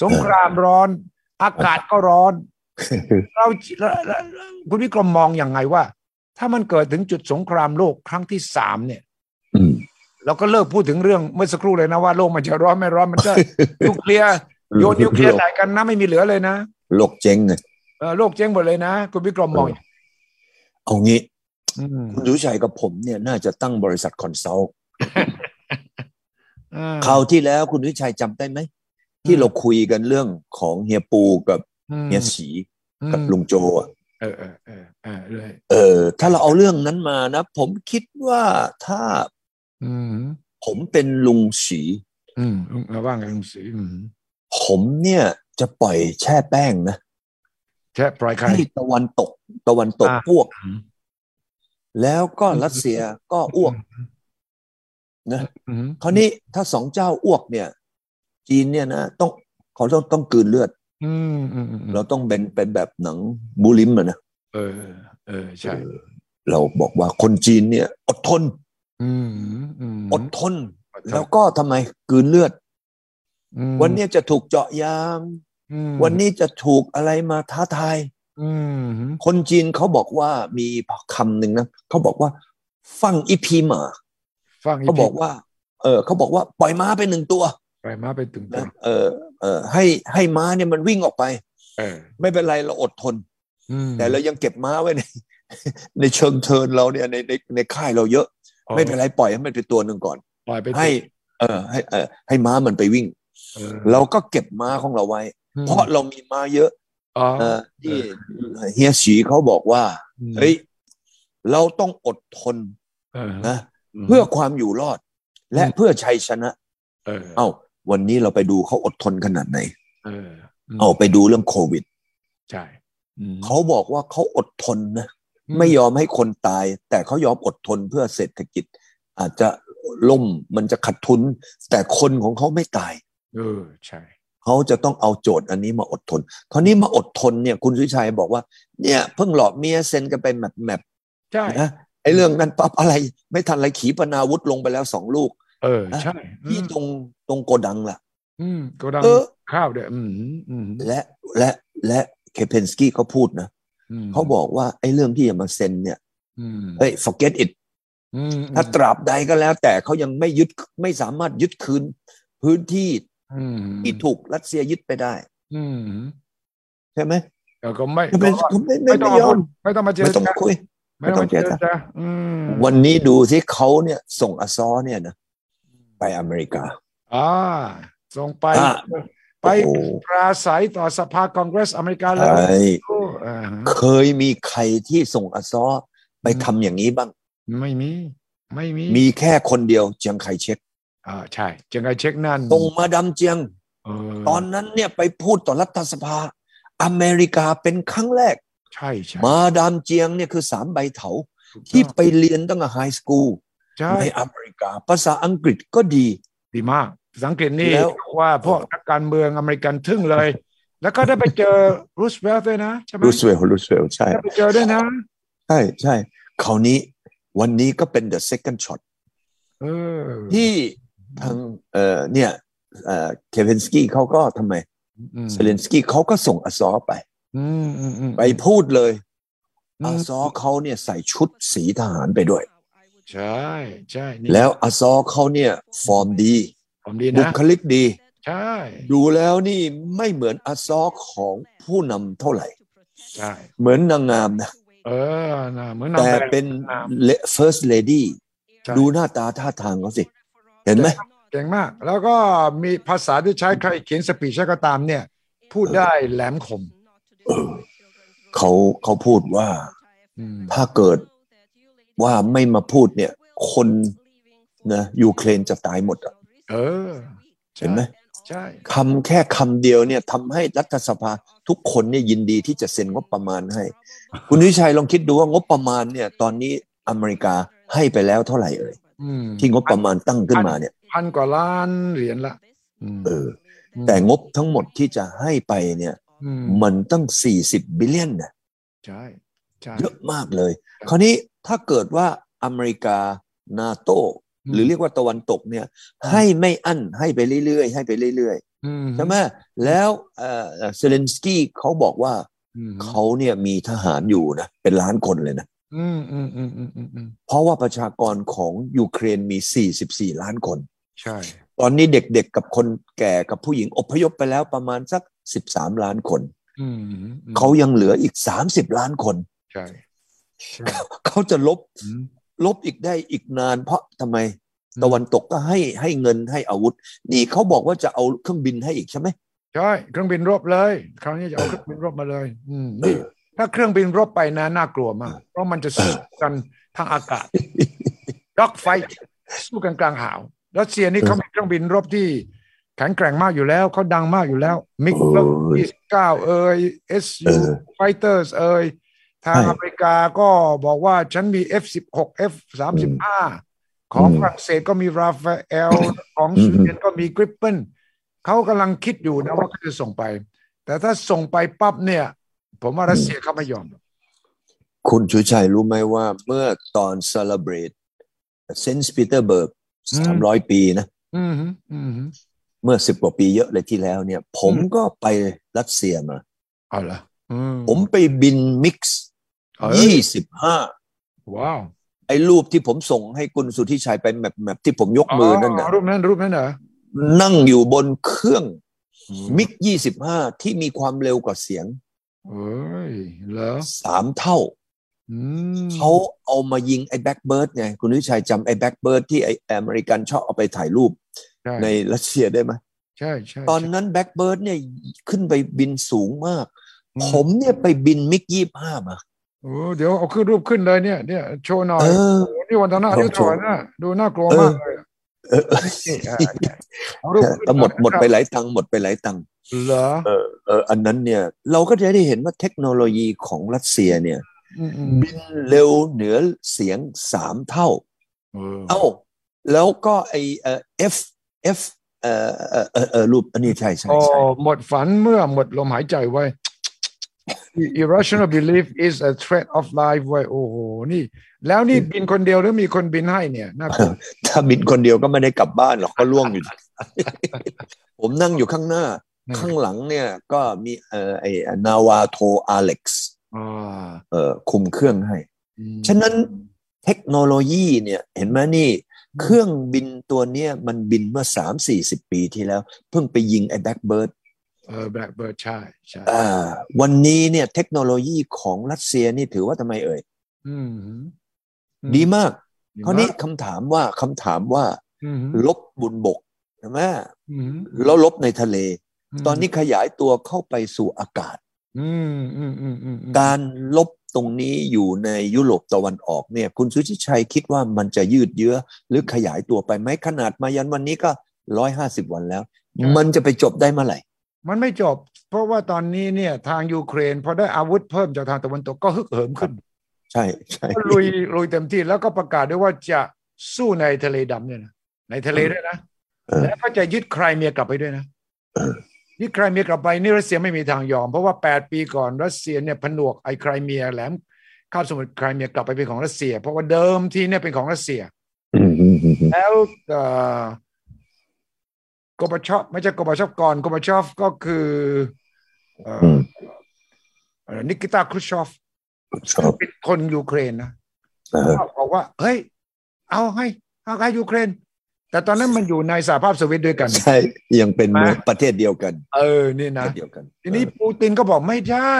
สงครามร้อน อากาศก็ร้อน เราคุณวิกรมมองอย่างไงว่า ถ้ามันเกิดถึงจุดสงครามโลกครั้งที่สามเนี่ยอืมเราก็เลิกพูดถึงเรื่องเมื่อสักครู่เลยนะว่าโลกมันจะร้อนไม่ร้อนมันจะนิวเคลียร์ โยนนิวเคลียร์ใส่กันนะไม่มีเหลือเลยนะโลกเจ๊งไงเออโลกเจ๊งหมดเลยนะ คุณวิกรมมองอย่างเอางี้อืมคุณสุทธิชัยกับผมเนี่ยน่าจะตั้งบริษัท consult อ่าคราวที่แล้วคุณสุทธิชัยจำได้ไหม ที่เราคุยกันเรื่องของเฮียปูกับอืมเฮียสีกับอืมลุงโจอะเออเออเออเออเลยเออ ถ้าเราเอาเรื่องนั้นมานะ ผมคิดว่าถ้าอืมผมเป็นลุงสีอืมลุงเอาว่าไงลุงศรีอืม ผมเนี่ยจะปล่อยแช่แป้งนะแค่ปล่อยใครให้ตะวันตก ตะวันตกอ่าอ้วกอืมแล้วก็รัสเซียก็อ้วกนะอืมคราวนี้ถ้าสองเจ้าอ้วกเนี่ย จีนเนี่ยนะต้องเขาต้องต้องกลืนเลือดอืมอืมอืมอืมเราต้องเป็นเป็นแบบหนังบูลิมอะนะเออ เออใช่ เราบอกว่าคนจีนเนี่ย อดทนอืมอืมอดทน แล้วก็ทำไมกลืนเลือดอืม วันเนี้ยจะถูกเจาะยางอืมวันนี้จะถูกอะไรมาท้าทายอืมคนจีนเขาบอกว่ามีคำหนึ่งนะเขาบอกว่า ฟังอีพีหมาฟังเขาบอกว่า เออเขาบอกว่าปล่อยม้าไปหนึ่งตัวไปมาไปตึงตันะวเออเออให้ให้ม้าเนี่ยมันวิ่งออกไป เออ ไม่เป็นไรเราอดทนอืมแต่เรายังเก็บม้าไว้ในในเชิงเทินเราเนี่ยในในในค่ายเราเยอะ ไม่เป็นไรปล่อยให้มันเป็นตัวหนึ่งก่อน ปล่อยไปให้ เออให้เออให้ม้ามันไปวิ่ง เออเราก็เก็บม้าของเราไว้ เพราะเรามีม้าเยอะอ๋อเออที่เฮียสีเขาบอกว่าเฮ้ยเราต้องอดทนเออนะเพื่อความอยู่รอด และอืมเพื่อชัยชนะเออเอ้า วันนี้เราไปดูเขาอดทนขนาดไหนเออมเอาไปดูเรื่องโควิดใช่อืมเขาบอกว่าเขาอดทนนะอืมไม่ยอมให้คนตาย แต่เขายอมอดทนเพื่อเศรษฐกิจ อาจจะล่มมันจะขัดทุน แต่คนของเขาไม่ตาย เออใช่เขาจะต้องเอาโจทย์อันนี้มาอดทนคราวนี้มาอดทนเนี่ย คุณสุชัยบอกว่า เนี่ยเพิ่งหลอกเมียเซ็นกันไปแมปแมปใช่นะไอ้เรื่องนั้นปั๊บอะไร ไม่ทันไรขีปนาวุธลงไปแล้วสองลูก เออใช่ที่อืมตรงตรงโกดังล่ะ อืมก็ดังเออข้าวเด้ออืมอืมและและและเคเพนสกี้เขาพูดนะมเขาบอกว่าไอ้เรื่องที่จะมาเซ็นเนี่ยอืมเฮ้ย forget it อืมถ้าตราบใดก็แล้ว แต่เขายังไม่ยึดไม่สามารถยึดคืน พื้นที่อืม ที่ถูกรัสเซียยึดไปได้ อืมใช่ไหมแต่ก็ไม่ไม่ไม่ไม่ไม่ไม่ต้องไม่ยอมไม่ต้องมาเจรไม่ต้องจาคุยไม่ต้องมาเจรไม่ต้องเจรจาจาอืมวันนี้ดูสิเขาเนี่ย ส่งอาซอเนี่ยนะไปอเมริกา อ่า ส่งไปอ่าไปโอ้โหปราศัยต่อสภาคองเกรสอเมริกาเลใช่ยโอ้อ่าฮะเคยมีใครที่ส่งอาซอไปทำอย่างนี้บ้าง ไม่มี ไม่มี มีแค่คนเดียวเจียงไคเช็ก อ่าใช่จังไงเช็คนั่นส่งมาดามเจียงเออตอนนั้นเนี่ยไปพูดต่อรัฐสภา อเมริกาเป็นครั้งแรก ใช่ใช่มาดามเจียงเนี่ยคือสามใบเถาถูกต้องที่ไปเรียนตั้งแต่ high school ใช่ในอเมริกา ภาษาอังกฤษก็ดี ดีมากสังเกตนี่แล้วว่าพวกนักการเมืองอเมริกันทึ่งเลย แล้วก็ได้ไปเจอรูสเวลต์ด้วยนะใช่ไหมรูสเวลต์รูสเวลต์ใช่ได้ไปเจอด้วยนะ ใช่ใช่คราวนี้วันนี้ก็เป็น the second shot เออที่ ทางเอ่อเนี่ยเอ่อเซเลนสกี้เขาก็ทำไมอืมเซเลนสกี้เขาก็ส่งอาซ้อไปอืมอืมอืมไปพูดเลยอืมอาซ้อเขาเนี่ยใส่ชุดสีทหารไปด้วย ใช่ใช่นี่แล้วอาซ้อเขาเนี่ย ฟอร์มดีผมดีนะบุคลิกดี ใช่ ดูแล้วนี่ไม่เหมือนอาซ้อของผู้นำเท่าไหร่ ใช่ เหมือนนางงามนะเออนะเหมือนนางแต่แบบเป็นนาง le- first lady ใช่ดูหน้าตาท่าทางเขาสิ เห็นไหมเก่งมาก แล้วก็มีภาษาที่ใช้ใครเขียนสปีชก็ตามเนี่ย พูดได้แหลมคมเขาเขาพูดว่าอืมถ้าเกิดว่าไม่มาพูดเนี่ย คนนะยูเครนจะตายหมดอะเออใช่เห็นไหมใช่คำแค่คำเดียวเนี่ยทำให้รัฐสภาทุกคนเนี่ยยินดีที่จะเซ็นงบประมาณให้ คุณวิชัยลองคิดดูว่างบประมาณเนี่ย ตอนนี้อเมริกาให้ไปแล้วเท่าไหร่เอ่ยอืม ที่งบประมาณตั้งขึ้นมาเนี่ยพันกว่าล้านเหรียญละอืมเออ แต่งบทั้งหมดที่จะให้ไปเนี่ยอืมมันตั้งสี่สิบบิลเลียนนะใช่ใช่เยอะมากเลย คราวนี้ถ้าเกิดว่าอเมริกานาโตหรือเรียกว่าตะวันตกเนี่ย ให้ไม่อั้นให้ไปเรื่อยๆให้ไปเรื่อยอืมๆใช่ไหมแล้วเอ่อเซเลนสกี้เขาบอกว่าอืมเขาเนี่ยมีทหารอยู่นะเป็นล้านคนเลยนะ อืมอืมอืมอืมอืมอืมเพราะว่าประชากรของยูเครนมี 44 ล้านคน ใช่ ตอนนี้เด็กๆกับคนแก่กับผู้หญิงอพยพไปแล้วประมาณสัก 13 ล้านคนอืมอืมเขายังเหลืออีก 30 ล้านคน ใช่ใช่เขาจะลบอืมลบอีกได้อีกนาน เพราะทำไมอืมตะวันตกก็ให้ให้เงินให้อาวุธ นี่เขาบอกว่าจะเอาเครื่องบินให้อีกใช่ไหมใช่ เครื่องบินรบเลย คราวนี้จะเอาเครื่องบินรบมาเลย อืมนี่ ถ้าเครื่องบินรบไปนะน่ากลัวมาก เพราะมันจะสู้กันทางอากาศ dogfight สู้กันกลางหาวรัสเซียนี่เขามีเครื่องบินรบที่แข็งแกร่งมากอยู่แล้วเขาดังมากอยู่แล้ว มิกยี่สิบเก้าเอย SU fighters เอยทางอเมริกาก็บอกว่าฉันมี F16 F35 ของฝรั่งเศสก็มีราฟาเอลของสวีเดนก็มีกริพเพนเขากำลังคิดอยู่นะว่าเขาจะส่งไป แต่ถ้าส่งไปปั๊บเนี่ย ผมว่ารัสเซียเขาไม่ยอม คุณสุทธิชัยรู้ไหมว่าเมื่อตอน celebrate เซนต์ปีเตอร์เบิร์กอืมสามร้อยปีนะอืมฮึอืมฮึเมื่อสิบกว่าปีเยอะเลยที่แล้วเนี่ย ผมก็ไปรัสเซียมาเอาละอืมผมไปบินมิกซ์เอ้ยยี่สิบห้าว้าวไอ้รูปที่ผมส่งให้คุณสุทธิชัยไปแมปแมปที่ผมยกมือนั่นนะรูปนั้นรูปนั้นเหรอนั่งอยู่บนเครื่องอืมมิกยี่สิบห้าที่มีความเร็วกว่าเสียง เอ้ยเหรอสามเท่าอืมเขาเอามายิงไอ้ Blackbird ไง คุณสุทธิชัยจำไอ้ Blackbird ที่ไอ้อเมริกันชอบเอาไปถ่ายรูปใช่ในรัสเซียได้ไหมใช่ใช่ตอนนั้นแบ็กเบิร์ดเนี่ยขึ้นไปบินสูงมากอืผมเนี่ยไปบินมิกยี่ห้ามาโอ้เดี๋ยวเอาขึ้นรูปขึ้นเลยเนี่ยเนี่ยโชว์หน่อยเออโอ้นี่วันทนาลองที่โชถว์อยนะดูน่ากลัวเออมากเลย อะเออนี่อะเนี่ยเอารูปขึ้นแต่หมดหมดไปหลายตังหมดไปหลายตังเหรอเออเอออันนั้นเนี่ย เราก็จะได้เห็นว่าเทคโนโลยีของรัสเซียเนี่ยบินเร็วเหนือเสียงสามเท่า เอ้า แล้วก็ไอเอ่อ F F เอ่อเออเออเออรูปอันนี้ใช่ใช่โอ้ใช่หมดฝันเมื่อหมดลมหายใจไว้ irrational belief is a threat of life ไว้โอ้โห นี่ แล้วนี่บินคนเดียวหรือมีคนบินให้เนี่ยน่ากลัวถ้าบินคนเดียวก็ไม่ได้กลับบ้านหรอกก็ล่วงอยู่ ผมนั่งอยู่ข้างหน้า ข้างหลังเนี่ยก็มีเอ่อไอ้นาวาโทอาเล็กซ์อ่าเอ่อคุมเครื่องให้อืมฉะนั้นเทคโนโลยีเนี่ยเห็นไหมนี่ เครื่องบินตัวเนี้ยมันบินเมื่อสามสี่สิบปีที่แล้ว เพิ่งไปยิงไอ้ Blackbirdเออ Blackbird ใช่ใช่อ่าวันนี้เนี่ยเทคโนโลยีของรัสเซียนี่ถือว่าทำไมเอ่ยอืม ดีมากดีคราวนี้มากคำถามว่าคำถามว่าอืมรบบนบกใช่ไหมอืมแล้วลบในทะเลมตอนนี้ขยายตัวเข้าไปสู่อากาศอืมอืมอืมอืมอืมการลบตรงนี้อยู่ในยุโรปตะวันออกเนี่ย คุณสุชิชัยคิดว่ามันจะยืดเยื้อ หรือขยายตัวไปไหมขนาดมายันวันนี้ก็ร้อยห้าสิบวันแล้ว มันจะไปจบได้เมื่อไหร่ มันไม่จบ เพราะว่าตอนนี้เนี่ยทางยูเครนพอได้อาวุธเพิ่มจากทางตะวันตกก็ฮึกเหิมขึ้น ใช่ใช่ก็ลุยลุยเต็มที่แล้วก็ประกาศด้วยว่าจะสู้ในทะเลดำเนี่ยนะในทะเลด้วยนะเออแล้วก็จะยึดไครเมียกลับไปด้วยนะยึดไครเมียกลับไปนี่รัสเซียไม่มีทางยอม เพราะว่าแปดปีก่อนรัสเซียเนี่ยผนวกไอ้ไครเมียแหลมคาบสมุทรไครเมียกลับไปเป็นของรัสเซีย เพราะว่าเดิมทีเนี่ยเป็นของรัสเซียอืมอืมอืมอืมแล้วเอ่อโกบาชอฟไม่ใช่โกบาชอฟก่อนโกบาชอฟก็คือเอ่ออืมเอ่อนิกิตาครุชชอฟชอบ เป็นคนยูเครนนะนะฮะบอกว่า เฮ้ย เอาให้เอาให้ยูเครน แต่ตอนนั้นมันอยู่ในสหภาพโซเวียตด้วยกัน ใช่ ยังเป็นมาประเทศเดียวกัน เออนี่ประนะเทศเดียวกัน ทีนี้ปูตินก็บอกไม่ได้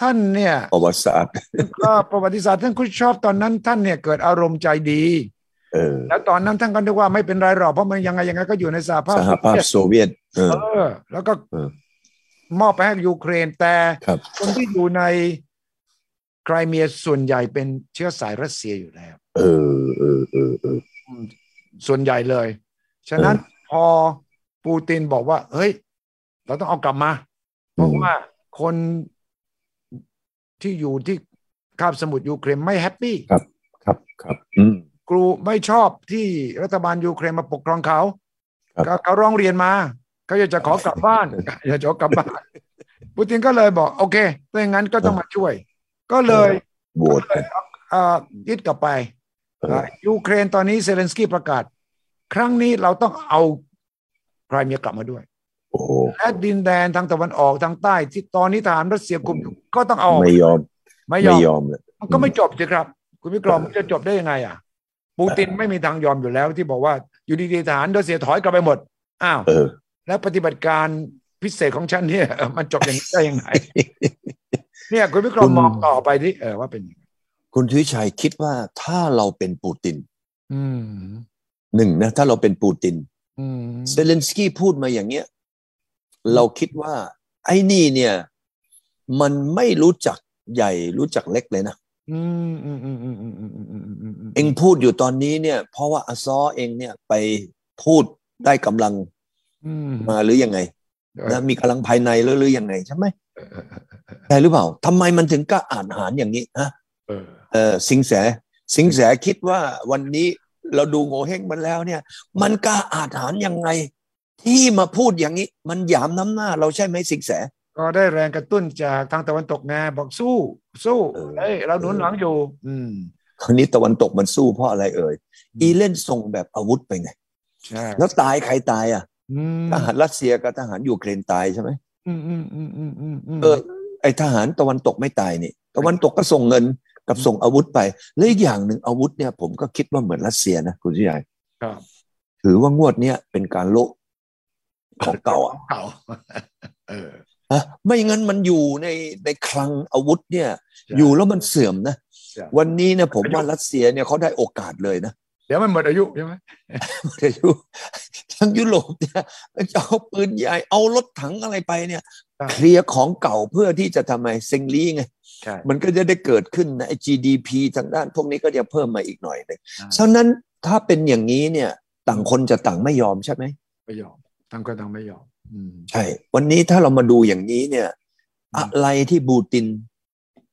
ท่านเนี่ยประวัติศาสตร์ก็ประวัติศาสตร์ท่านครุชชอฟตอนนั้นท่านเนี่ยเกิดอารมณ์ใจดีเออแล้วตอนนั้นท่านก็นึกว่าไม่เป็นไรหรอกเพราะมันยังไงยังไงก็อยู่ในสหภาพสหภาพโซเวียตเออเออแล้วก็เออมอบไปให้ยูเครนแต่ครับคนที่อยู่ใน ไครเมียส่วนใหญ่เป็นเชื้อสายรัสเซียอยู่แล้ว เออเออเออเออส่วนใหญ่เลย ฉะนั้นพอปูตินบอกว่า เฮ้ย เราต้องเอากลับมา เพราะว่าคนที่อยู่ที่คาบสมุทรยูเครนไม่ happy ครับ ครับอืมกรูไม่ชอบที่รัฐบาลยูเครนมาปกครองเขาครับก็เขาร้องเรียนมา เขาอยากจะขอกลับบ้านอยากจะขอกลับบ้านปูตินก็เลยบอก โอเคถ้าอย่างนั้นก็ต้องมาช่วย ก็เลยโหวตเอ่อยึดกลับไปเออยูเครนตอนนี้เซเลนสกี้ประกาศ ครั้งนี้เราต้องเอาไครเมียกลับมาด้วยโอ้โหและดินแดนทางตะวันออกทางใต้ ที่ตอนนี้ทหารรัสเซียกุมอยู่ก็ต้องเอาออกไม่ยอม ไม่ยไม่อมยอมเลยมันก็ไม่จบสิครับ คุณวิกรมมันจะจบได้ยังไงอะ ปูตินไม่มีทางยอมอยู่แล้วที่บอกว่าอยู่ดีๆทหารรัสเซียถอยกลับไปหมดอ้าวเออแล้วปฏิบัติการพิเศษของฉันเนี่ย มันจบอย่างนี้ได้ยังไง เนี่ยคุณวิกรมมองต่อไปนี่เออว่าเป็นคุณทวิชัยคิดว่าถ้าเราเป็นปูตินหนึ่งนะ ถ้าเราเป็นปูตินเซเลนสกี้พูดมาอย่างเงี้ย เราคิดว่า ไอ้นี่เนี่ย มันไม่รู้จักใหญ่รู้จักเล็กเลยนะเองพูดอยู่ตอนนี้เนี่ย เพราะว่าอซอเองเนี่ยไปพูดได้กำลังมาหรือยังไงนะมีกำลังภายในหรือหรือยังไงใช่ไหมเออเออเออใช่หรือเปล่าทำไมมันถึงกล้าอ่านหารอย่างนี้ฮะเออเออสิงแสสิงแสคิดว่าวันนี้เราดูโงเฮงมันแล้วเนี่ย มันกล้าอาถรรพ์ยังไง ที่มาพูดอย่างนี้ มันหยามน้ำหน้า เราใช่ไหมสิงแส ก็ได้แรงกระตุ้นจากทางตะวันตกไงบอกสู้ สู้เออเอ้ยเราหนุนหลังอยู่ อืมคราวนี้ตะวันตกมันสู้เพราะอะไรเอ่ยอีเล่นส่งแบบอาวุธไปไงใช่แล้วตายใครตายอะอืมทหารรัสเซียกับทหารยูเครนตายใช่ไหม อืมอืมอืมอืมอืมอืมเออ ไอทหารตะวันตกไม่ตายนี่ตะวันตกก็ส่งเงินกับส่งอาวุธไป และอีกอย่างหนึ่งอาวุธเนี่ย ผมก็คิดว่าเหมือนรัสเซียนะคุณชิยายครับถือว่างวดเนี้ยเป็นการโละของเก่าอะเก่าเออฮะไม่งั้นมันอยู่ในในคลังอาวุธเนี่ยใช่อยู่แล้วมันเสื่อมนะใช่วันนี้เนี่ยผมว่ารัสเซียเนี่ยเขาได้โอกาสเลยนะ เดี๋ยวมันหมดอายุใช่ไหมแต่ยุทั้งยุโรปเนี่ยจะเอาปืนใหญ่เอารถถังอะไรไปเนี่ยเคลียร์ของเก่าเพื่อที่จะทำไมเซ็งลีไงใช่มันก็จะได้เกิดขึ้นนะไอ้ GDP ทางด้านพวกนี้ก็จะเพิ่มมาอีกหน่อยหนึงอ่าฉะนั้นถ้าเป็นอย่างนี้เนี่ย ต่างคนจะต่างไม่ยอมใช่ไหมไม่ยอมทางก็ทางไม่ยอมอืมใช่ วันนี้ถ้าเรามาดูอย่างนี้เนี่ยอืมอะไรที่บูติน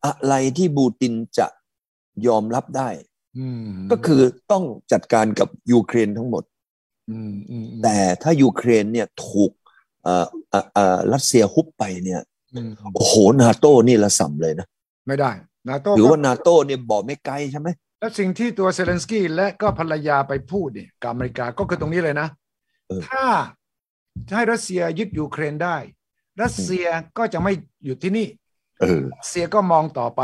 อะไรที่บูตินจะยอมรับได้อืม ก็คือต้องจัดการกับยูเครนทั้งหมดอืมอืมอืมแต่ถ้ายูเครนเนี่ยถูกเอ่อเอ่อเอ่อรัสเซียฮุบไปเนี่ยอืมโอ้โหนาโตนี่ละสัมเลยนะ ไม่ได้นาโต้หรือก็ว่านาโตเนี่ยบอกไม่ไกลใช่ไหมแล้วสิ่งที่ตัวเซเลนสกี้และก็ภรรยาไปพูดเนี่ยกับอเมริกาก็คือตรงนี้เลยนะ ถ้าให้รัสเซียยึดยูเครนได้ รัสเซียก็จะไม่อยู่ที่นี่เออรัสเซียก็มองต่อไป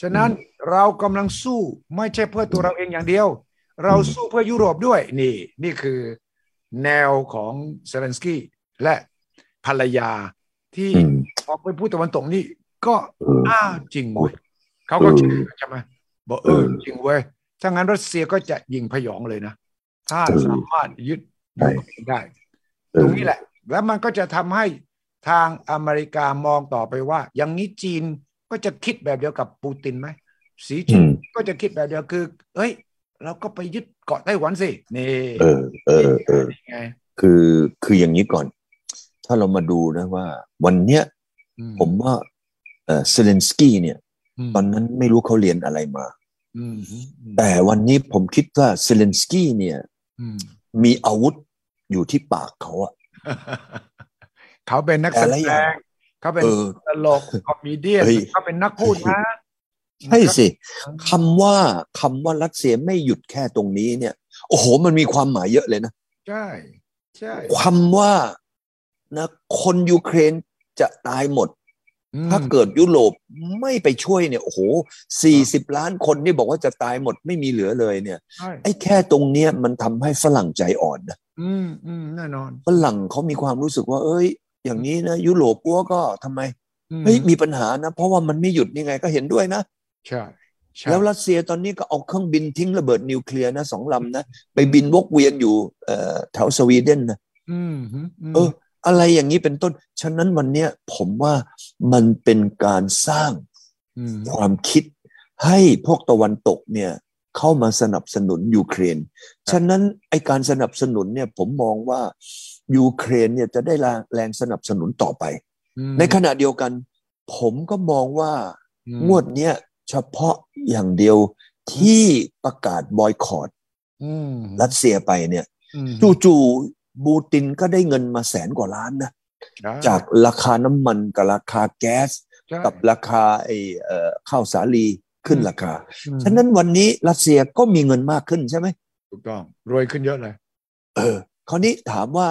ฉะนั้นเรากำลังสู้ไม่ใช่เพื่อตัวเราเองอย่างเดียว เราสู้เพื่อยุโรปด้วยนี่ นี่คือแนวของเซเลนสกี้และภรรยาที่อืมพอไปพูดตะวันตกนี่ก็เอออ้าวจริงเว้ยเขาก็เออเชื่อใช่ไหมบอกเออเออจริงเว้ยถ้างั้นรัสเซียก็จะยิงพยองเลยนะ ถ้าเออสามารถยึดใช่ยูเครนได้เออตรงนี้แหละ แล้วมันก็จะทำให้ทางอเมริกามองต่อไปว่า อย่างนี้จีน ก็จะคิดแบบเดียวกับปูตินไหมสีอืจิ้นมก็จะคิดแบบเดียวคือ เอ้ย เราก็ไปยึดเกาะไต้หวันสินี่เออเออเออนี่ไงคือคืออย่างนี้ก่อน ถ้าเรามาดูนะว่า วันเนี้ยอืผมว่าเออเซเลนสกี้เนี่ยมตอนนั้นไม่รู้เขาเรียนอะไรมาอืมอืมแต่วันนี้ผมคิดว่าเซเลนสกี้เนี่ยอืมมีอาวุธอยู่ที่ปากเขาอะเขาเป็นนักแสแต่ละอย่าง เขาเป็นเออตลก comedian เฮ้ยเขาเป็นนักพูดนะใช่สิคำว่าคำว่ารัสเซียไม่หยุดแค่ตรงนี้เนี่ย โอ้โห มันมีความหมายเยอะเลยนะ ใช่ใช่ความว่านะคนยูเครนจะตายหมดอืมถ้าเกิดยุโรปไม่ไปช่วยเนี่ยโอ้โหสี่สิบล้านคนนี่บอกว่าจะตายหมดไม่มีเหลือเลยเนี่ยใช่ไอ้แค่ตรงเนี้ยมันทำให้ฝรั่งใจอ่อนนะอืมอืมแน่นอนฝรั่งเขามีความรู้สึกว่า เอ้ย อย่างนี้นะยุโรปกัวก็ทำไมอืมเฮ้ยมีปัญหานะ เพราะว่ามันไม่หยุดนี่ไงก็เห็นด้วยนะใช่ใช่แล้วรัสเซียตอนนี้ก็เอาเครื่องบินทิ้งระเบิดนิวเคลียร์นะสองลำนะ ไปบินวกเวียนอยู่เอ่อแถวสวีเดนนะอืมฮึมเออ อะไรอย่างนี้เป็นต้น ฉะนั้นวันเนี้ยผมว่ามันเป็นการสร้างมความคิดให้พวกตะวันตกเนี่ย เข้ามาสนับสนุนยูเครน ฉะนั้นไอการสนับสนุนเนี่ยผมมองว่ายูเครนเนี่ยจะได้แรงสนับสนุนต่อไปอืมในขณะเดียวกัน ผมก็มองว่าอืมงวดเนี้ยเฉพาะอย่างเดียวที่ประกาศบอยคอรดอืมรัสเซียไปเนี่ยอืมจู่ๆบูตินก็ได้เงินมาแสนกว่าล้านนะใช่จากราคาน้ำมันกับราคาแก๊สใช่กับราคาไอ้เอ่อข้าวสาลี ขึ้นราคาอืมฉะนั้นวันนี้รัสเซียก็มีเงินมากขึ้นใช่ไหมถูกต้องรวยขึ้นเยอะเลย เออคราวนี้ถามว่า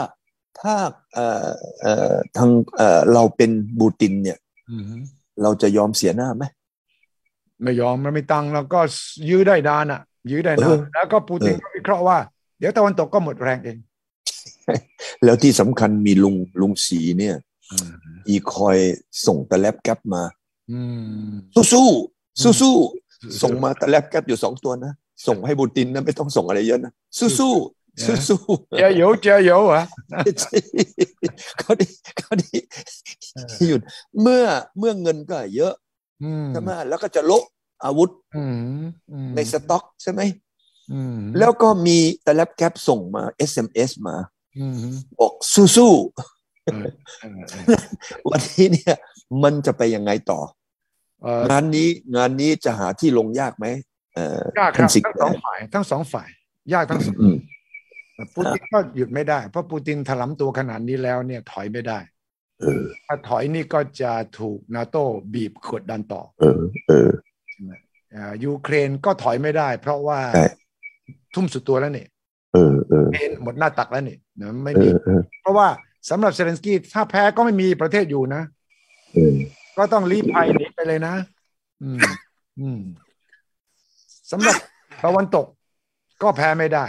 ถ้าเอ่อเอ่อทางเอ่อเราเป็นบูตินเนี่ยอืมเราจะยอมเสียหน้าไหมไม่ยอมมันไม่ตังค์แล้วก็ยื้อได้นานอะ ยื้อได้นาเอนอแล้วก็ปูตินเออก็วิเคราะห์ว่า เดี๋ยวตะวันตกก็หมดแรงเอง แล้วที่สำคัญมีลุงลุงสีเนี่ยอืมอีคอยส่งตะแลบแก๊ปมาอืมสู้ สู้สู้สู้อืมส่งมาตะแลบแก๊ปอยู่สองตัวนะส่งให้บูตินนะไม่ต้องส่งอะไรเยอะนะสู้สู้สู้สู้เจียโยเจียโยเหรอเขาดีเขาดีหยุดเมื่อเมื่อเงินก็เยอะอืมใช่ไหมแล้วก็จะโละอาวุธอืมอืมในสต็อกใช่ไหมอืมแล้วก็มีตะแลบแก๊ปส่งมา SMS มาอืมบอกสู้สู้เออเออเออวันนี้เนี่ย มันจะไปยังไงต่อเอ่อ งานนี้งานนี้จะหาที่ลงยากไหมเอ่อยากครับท่านสิงห์ทั้งสองฝ่ายทั้งสองฝ่าย ยากทั้งสองอืมปูตินก็หยุดไม่ได้ เพราะปูตินถลำตัวขนาดนี้แล้วเนี่ยถอยไม่ได้เออถ้าถอยนี่ก็จะถูกนาโต้บีบกดดันต่อเออเอออ่ายูเครนก็ถอยไม่ได้ เพราะว่าใช่ทุ่มสุดตัวแล้วนี่เออเออเอ็นหมดหน้าตักแล้วนี่นะไม่เอมีอเออเพราะว่าสำหรับเซเลนสกี้ถ้าแพ้ก็ไม่มีประเทศอยู่นะเออก็ต้องรีภัยหนี ไปเลยนะ อืม อืมสำหรับตะวันตกก็แพ้ไม่ได้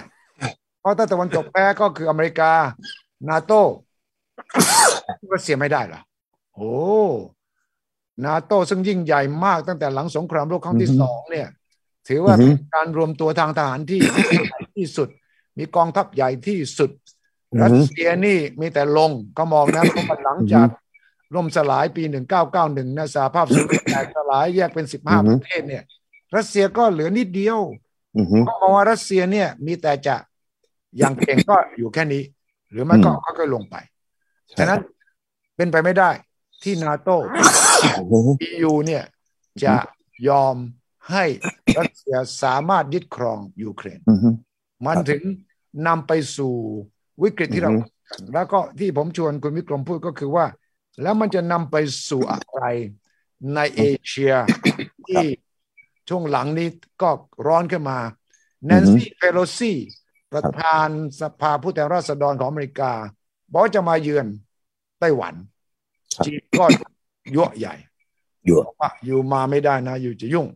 เพราะถ้าตะวันตกแพ้ก็คืออเมริกา นาโต้ก็เสียไม่ได้เหรอโอ้นาโต้ซึ่งยิ่งใหญ่มากตั้งแต่หลังสงครามโลกครั้งที่อือฮึสองเนี่ย ถือว่าอือฮึเป็นการรวมตัวทางทหารที่ใหญ่ที่สุด มีกองทัพใหญ่ที่สุดอืรัอสฮึเซียนี่มีแต่ลงก็มองนะเพราะว่าหลังจาก ล่มสลายปี 1991นะสหภาพโซเวียตแตกสลายแยกเป็น 15 ประเทศเนี่ย รัสเซียก็เหลือนิดเดียวอือฮึก็มองว่ารัสเซียเนี่ย มีแต่จะอย่างเก่งก็อยู่แค่นี้ หรือไม่ก็อืมค่อยๆลงไปฉะนั้นเป็นไปไม่ได้ที่นาโต้โอ้โห EU เนี่ย จะยอมให้รัสเซียสามารถยึดครองยูเครนอือฮึมันถึงนำไปสู่วิกฤตที่เราอือฮึแล้วก็ที่ผมชวนคุณวิกรมพูดก็คือว่า แล้วมันจะนำไปสู่อะไรในเอเชียที่ช่วงหลังนี้ก็ร้อนขึ้นมาแนนซี่เพโลซีประธานสภาผู้แทนราษฎรของอเมริกา บอกว่าจะมาเยือนไต้หวันครับจีนก็ยั่วใหญ่อยู่ว่าอยู่มาไม่ได้นะ อยู่จะยุ่ง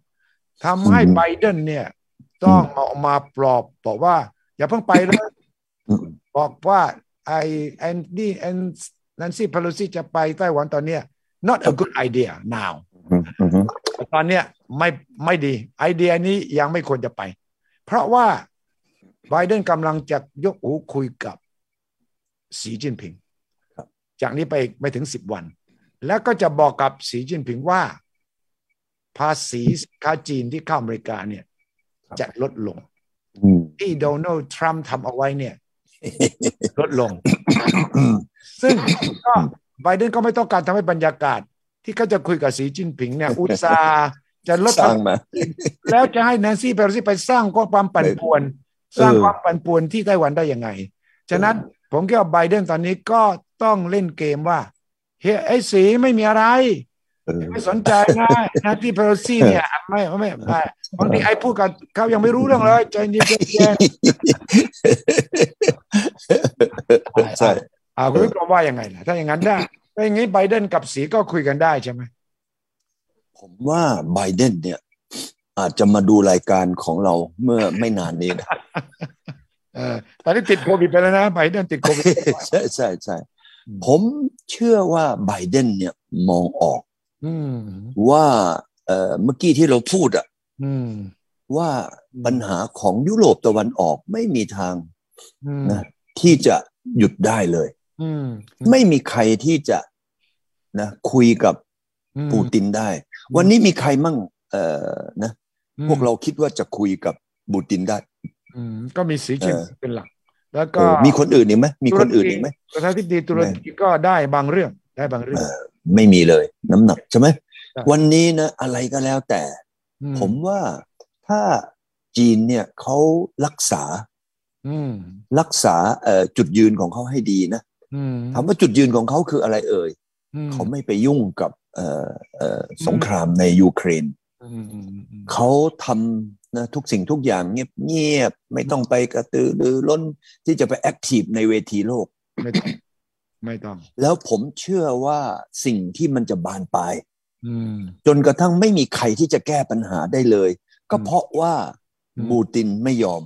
ทำให้อืมไบเดนเนี่ย ต้องออกมาปลอบ บอกว่า อย่าเพิ่งไปเลยอืมบอกว่าไอ้แอนนี่แอน นันซี่พาโลซีจะไปไต้หวันตอนเนี้ย not a good idea now อืมอือฮึตอนเนี้ยไม่ไม่ดีไอเดียนี้ยังไม่ควรจะไป เพราะว่าไบเดนกำลังจะยกหูคุยกับสีจิ้นผิง จากนี้ไปไม่ถึงสิบวัน แล้วก็จะบอกกับสีจิ้นผิงว่า ภาษีสินค้าจีนที่เข้าอเมริกาเนี่ยจะลดลงอืมที่โดนัลด์ทรัมป์ทำเอาไว้เนี่ย ลดลง ซึ่งก็ไบเดนก็ไม่ต้องการทำให้บรรยากาศ ที่เขาจะคุยกับสีจิ้นผิงเนี่ย อุตสาห์จะลดสร้างมาแล้วจะให้แนนซี่เปโลซี่ไปสร้างความปั่นป่วนเออสร้างความปั่นป่วนที่ไต้หวันได้ยังไง ฉะนั้นผมคิดว่าไบเดนตอนนี้ก็ต้องเล่นเกมว่าเฮ้ยไอ้สีไม่มีอะไรเออ ไม่สนใจนะนะที่เพโลซี่เนี่ยไม่ไม่ไม่บางทีไอ้พูดกับเขายังไม่รู้เรื่องเลยใจเย็นใจเย็นใช่อ่าคุณวิกรมว่ายังไงล่ะถ้าอย่างนั้นได้ถ้าอย่างนี้ไบเดนกับสีก็คุยกันได้ใช่ไหมผมว่าไบเดนเนี่ย อาจจะมาดูรายการของเราเมื่อไม่นานนี้นะเออตอนนี้ติดโควิดไปแล้วนะไบเดนติดโควิดใช่ใช่ใช่ผมเชื่อว่าไบเดนเนี่ยมองออกอืม ว่าเอ่อเมื่อกี้ที่เราพูดอะอืมว่าปัญหาของยุโรปตะวันออกไม่มีทางอืมนะที่จะหยุดได้เลยอืมไม่มีใครที่จะนะคุยกับอืมปูตินได้ วันนี้มีใครมั่ง เอ่อนะอืมพวกเราคิดว่าจะคุยกับปูตินได้อืมก็มีสีเขียวเออเป็นหลัก แล้วเอก็อมีคนอื่นอีกไหมมีคนอื่นอีกไหมประธานาธิบดีตุรกีก็ได้บางเรื่องได้บางเรื่อง ไม่มีเลย น้ำหนักใช่ไหมใช่วันนี้นะอะไรก็แล้วแต่อืผมว่าถ้าจีนเนี่ยเขารักษาอืมรักษาเอ่อจุดยืนของเขาให้ดีนะอืมถามว่าจุดยืนของเขาคืออะไรเอ่ยอืมเขาไม่ไปยุ่งกับเอ่อเอ่อสงครามในยูเครนอืมอืมอืมเขาทำนะทุกสิ่งทุกอย่างเงียบๆไม่ต้องไปกระตือรือร้นที่จะไปแอคทีฟในเวทีโลก ไม่ต้องไม่ต้อง แล้วผมเชื่อว่าสิ่งที่มันจะบานปลายอืมจนกระทั่งไม่มีใครที่จะแก้ปัญหาได้เลย ก็อืมเพราะว่าอืมบูตินไม่ยอม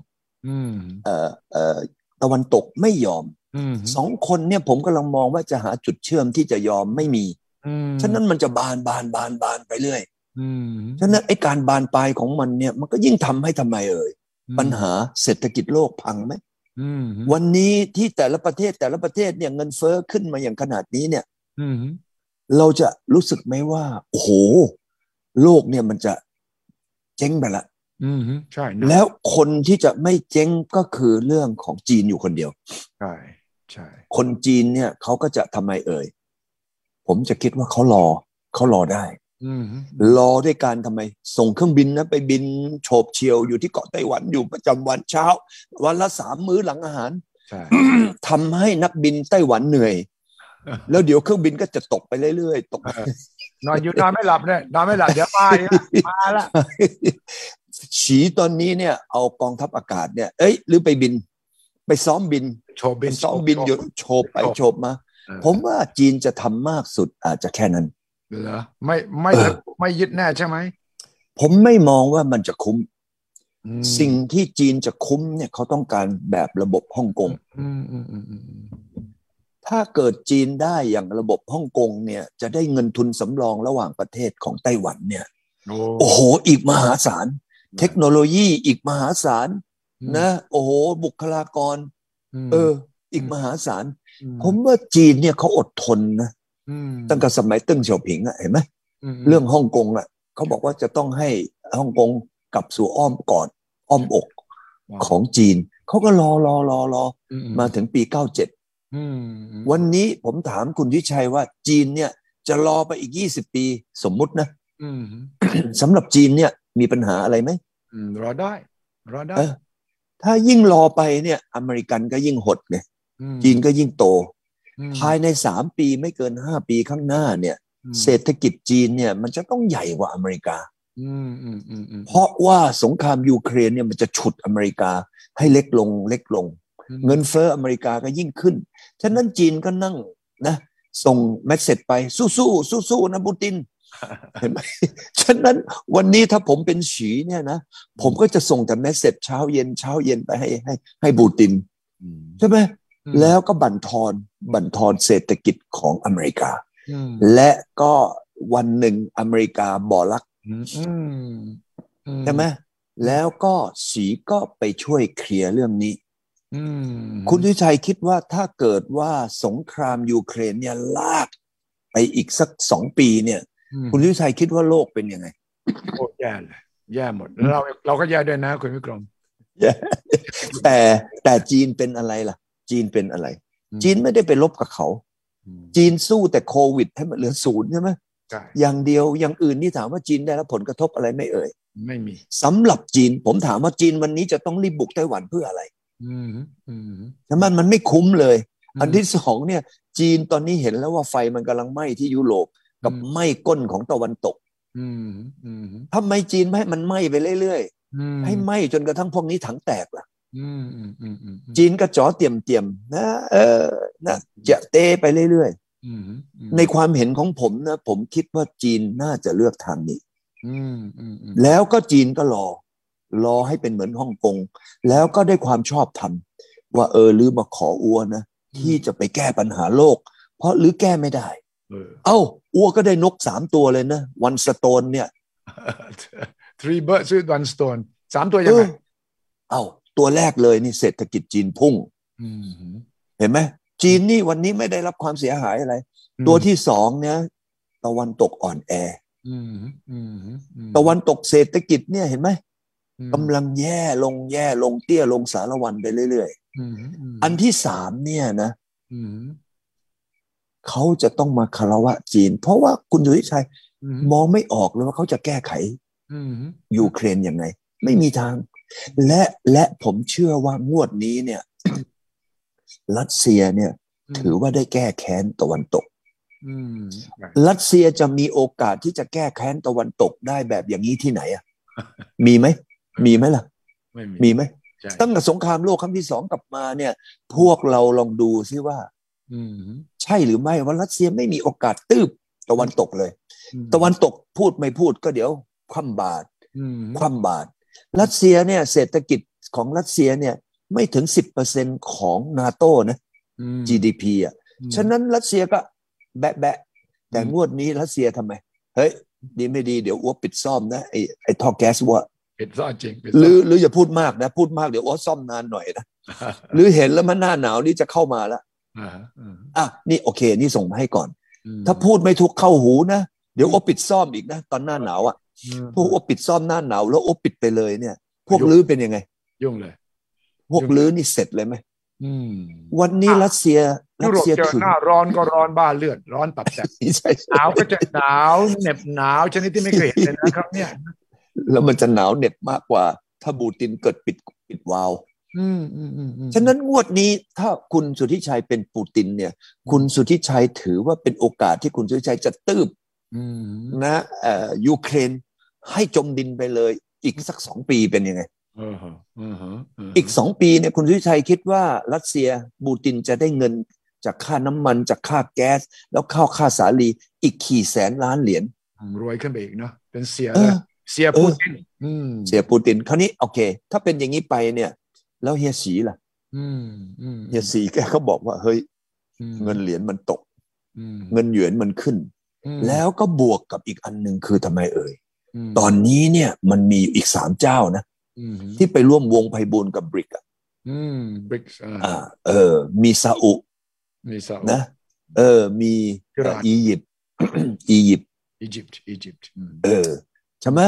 อืมเอ่อเอ่อตะวันตกไม่ยอมอืมสองคนเนี่ยผมกำลังมองว่าจะหาจุดเชื่อมที่จะยอมไม่มีอืมฉะนั้นมันจะบานบานบานบานไปเรื่อยอืมฉะนั้นไอ้การบานปลายของมันเนี่ย มันก็ยิ่งทำให้ทำไมเอ่ยปัญหาเศรษฐกิจโลกพังไหมอืม วันนี้ที่แต่ละประเทศแต่ละประเทศเนี่ยเงินเฟ้อขึ้นมาอย่างขนาดนี้เนี่ยอืมเราจะรู้สึกไหมว่าโอ้โห โลกเนี่ยมันจะเจ๊งไปละอืมใช่นะแล้วคนที่จะไม่เจ๊งก็คือเรื่องของจีนอยู่คนเดียว ใช่ใช่คนจีนเนี่ยเขาก็จะทำไมเอ่ยผมจะคิดว่าเขารอเขารอได้อืม รอด้วยการทำไม ส่งเครื่องบินนะไปบินโฉบเฉียวอยู่ที่เกาะไต้หวันอยู่ประจำวันเช้า วันละสามมื้อหลังอาหารใช่ทำให้นักบินไต้หวันเหนื่อย แล้วเดี๋ยวเครื่องบินก็จะตกไปเรื่อยๆตกนอนอยู่นอนไม่หลับเนี่ยนอนไม่หลับเดี๋ยวมาอีกแล้วมาละฉีตอนนี้เนี่ย เอากองทัพอากาศเนี่ย เอ้ย หรือไปบิน ไปซ้อมบินโชว์บินไปซ้อมบินอยู่โฉบไปโฉบมาเออผมว่าจีนจะทำมากสุดอาจจะแค่นั้น เหรอไม่ไม่เออไม่ยึดแน่ใช่ไหม ผมไม่มองว่ามันจะคุ้มอืมสิ่งที่จีนจะคุ้มเนี่ยเขาต้องการแบบระบบฮ่องกงอืมอืมอืมอืมอืมถ้าเกิดจีนได้อย่างระบบฮ่องกงเนี่ย จะได้เงินทุนสำรองระหว่างประเทศของไต้หวันเนี่ย โอ้โอ้โหอีกมหาศาล เทคโนโลยีอีกมหาศาลนะ โอ้โห บุคลากรมเออ อีกมหาศาลอืผมว่าจีนเนี่ยเขาอดทนนะอืม ตั้งแต่สมัยเติ้งเฉียวผิงอะเห็นไหมมเรื่องฮ่องกงอะเขาบอกว่าจะต้องให้ฮ่องกงกลับสู่อ้อมกอดอ้อมอกของจีนเขาก็รอรอรอรออืมาถึงปีเก้าเจ็ดอืมวันนี้ผมถามคุณวิชัยว่าจีนเนี่ยจะรอไปอีกยี่สิบปีสมมุตินะอืมสำหรับจีนเนี่ยมีปัญหาอะไรไหมอืมรอได้รอได้เออถ้ายิ่งรอไปเนี่ย อเมริกันก็ยิ่งหดไงมจีนก็ยิ่งโตอืม ภายในสามปีไม่เกินห้าปีข้างหน้าเนี่ยอืมเศรษฐกิจจีนเนี่ยมันจะต้องใหญ่กว่าอเมริกาอืมอืมอืมอืมเพราะว่าสงครามยูเครนเนี่ยมันจะฉุดอเมริกาให้เล็กลงเล็กลง เงินเฟ้ออเมริกาก็ยิ่งขึ้น ฉะนั้นจีนก็นั่งนะ ส่ง message ไปสู้สู้สู้สู้ๆนะปูตินเห็นไหมฉะนั้นวันนี้ถ้าผมเป็นสีเนี่ยนะ ผมก็จะส่งแต่ message เช้าเย็นเช้าเย็นไปให้ให้ให้ปูตินอืมใช่ไหมอืม แล้วก็บั่นทอนบั่นทอนเศรษฐกิจของอเมริกาอืมและก็วันหนึ่งอเมริกาบ่อรักอืมอืมอืใช่ไหมแล้วก็สีก็ไปช่วยเคลียร์เรื่องนี้อืมคุณทิชัยคิดว่าถ้าเกิดว่าสงครามยูเครนเนี่ยลากไปอีกสักสองปีเนี่ยอืมคุณทิชัยคิดว่าโลกเป็นยังไงโคตรแย่เลยแย่หมดแล้วเราเราก็แย่ด้วยนะคุณวิกรมแต่แต่จีนเป็นอะไรล่ะ จีนเป็นอะไรอืมจีนไม่ได้ไปลบกับเขาอืมจีนสู้แต่โควิดให้มันเหลือศูนย์ใช่ไหมใช่อย่างเดียวอย่างอื่นนี่ถามว่าจีนได้รับผลกระทบอะไรไหม่เอ่ยไม่มีสำหรับจีน ผมถามว่าจีนวันนี้จะต้องรีบบุกไต้หวันเพื่ออะไรอืมอืมใช่ไหมมันไม่คุ้มเลยอืมอันที่สองเนี่ย จีนตอนนี้เห็นแล้วว่าไฟมันกำลังไหม้ที่ยุโรปกับไหม้ก้นของตะวันตกอืมอืมทำไมจีนไม่ให้มันไหม้ไปเรื่อยอืมๆให้ไหม้จนกระทั่งพวกนี้ถังแตกล่ะอืมอืมอืมอืม จีนก็จ่อเตรียมเตรียมๆนะเออนะจะเตะไปเรื่อยอืมอืมๆในความเห็นของผมนะ ผมคิดว่าจีนน่าจะเลือกทางนี้อืมอืมอืมแล้วก็จีนก็รอ รอให้เป็นเหมือนฮ่องกง แล้วก็ได้ความชอบธรรมว่าเออลือมาขออัวนะที่จะไปแก้ปัญหาโลก เพราะหรือแก้ไม่ได้เออเอ้า อัวก็ได้นกสามตัวเลยนะวันสโตนเนี่ย three birds with one stone สามตัวยัเองไงอเอ้า ตัวแรกเลยนี่เศรษฐกิจจีนพุ่งอืมเห็นไหมจีนนี่วันนี้ไม่ได้รับความเสียหายอะไร ตัวที่สองเนี่ยตะวันตกอ่อนแออืมอืมอืมตะวันตกเศรษฐกิจเนี่ยเห็นไหมอืมกำลังแย่ลงแย่ลงเตี้ยลงสารวันไปเรื่อยอืมมๆอันที่สามเนี่ยนะอืมเขาจะต้องมาคารวะจีน เพราะว่าคุณสุริชัยอืมมองไม่ออกเลยว่าเขาจะแก้ไขอืมยูเครนยังไง ไม่มีทาง และและผมเชื่อว่างวดนี้เนี่ย รัสเซียเนี่ย ถือว่าได้แก้แค้นตะวันตกอืมรัสเซียจะมีโอกาสที่จะแก้แค้นตะวันตกได้แบบอย่างนี้ที่ไหนอะมีไหมมีไหมล่ะไม่มีมีไหมใช่ตั้งแต่สงครามโลกครั้งที่สองกลับมาเนี่ย พวกเราลองดูซิว่าอืมใช่หรือไม่ว่ารัสเซียไม่มีโอกาสตืบตะวันตกเลยอืมตะวันตกพูดไม่พูดก็เดี๋ยวคว่ำบาตรอืมคว่ำบาตร รัสเซียเนี่ยเศรษฐกิจของรัสเซียเนี่ยไม่ถึงสิบเปอร์เซ็นของนาโตนะอืม GDP อะฉะนั้นรัสเซียก็แบะแบะแต่อืมงวดนี้รัสเซียทำไม เฮ้ย ดีไม่ดีเดี๋ยวอ้วปิดซ่อมนะ ไอ้ไอ้ท่อแก๊สว่าปิดซ่อนจริงปิดหรือหรืออย่าพูดมากนะ พูดมากเดี๋ยวอ้วซ่อมนานหน่อยนะ หรือเห็นแล้วมันหน้าหนาวนี่จะเข้ามาแล้วอ่าอืมอะนี่โอเค นี่ส่งมาให้ก่อนอืมถ้าพูดไม่ถูกเข้าหูนะ เดี๋ยวอ้วปิดซ่อมอีกนะ ตอนหน้าหนาวอะอืม พวกอ้วปิดซ่อมหน้าหนาวแล้วอ้วปิดไปเลยเนี่ย พวกยุ่งลื้อเป็นยังไง ยุ่งเลย พวกลื้อนี่เสร็จเลยไหมอืมวันนี้รัสเซียยุรัสโรปเซียเจอถึงหน้าร้อนก็ร้อนบ้าเลือดร้อนตับแตกใช่หนาวก็จะหนาวเหน็บหนาวชนิดที่ไม่เคยเห็นเลยนะครับ เนี่ย แล้วมันจะหนาวเหน็บมากกว่า ถ้าบูตินเกิดปิดปิดวาล์วอืมอืมอืมอืมฉะนั้นงวดนี้ถ้าคุณสุทธิชัยเป็นปูตินเนี่ย คุณสุทธิชัยถือว่าเป็นโอกาสที่คุณสุทธิชัยจะตืบอืมนะเอ่อยูเครน ให้จมดินไปเลย อีกสักสองปีเป็นยังไงเออฮะเออฮะเฮะอีกสองปีเนี่ยคุณสุทธิชัยคิดว่ารัสเซียบูตินจะได้เงินจากค่าน้ำมันจากค่าแก๊ส แล้วข้าวค่าสาลีอีกขี่แสนล้านเหรียญรวยขึ้นไปอีกเนาะเป็นเสียเอเลอยเสียเออปูตินอืมเสียปูตินคราวนี้โอเค ถ้าเป็นอย่างนี้ไปเนี่ย แล้วเฮียสีล่ะอืมอืมเฮียสีแกก็บอกว่าเฮ้ยอืมเงินเหรียญมันตกอืมเงินหยวนมันขึ้นอืมแล้วก็บวกกับอีกอันหนึ่งคือทำไมเอ่ยม ตอนนี้เนี่ยมันมีอีกสามเจ้านะอืมที่ไปร่วมวงไพบูลย์กับบริกอะอืมบริกส์อ่าเออ มีซาอุมีซาอุนะเออ มีอิหร่านเอ่ออียิปต์อียิปต์อียิปต์อียิปต์อืมเออใช่ไหม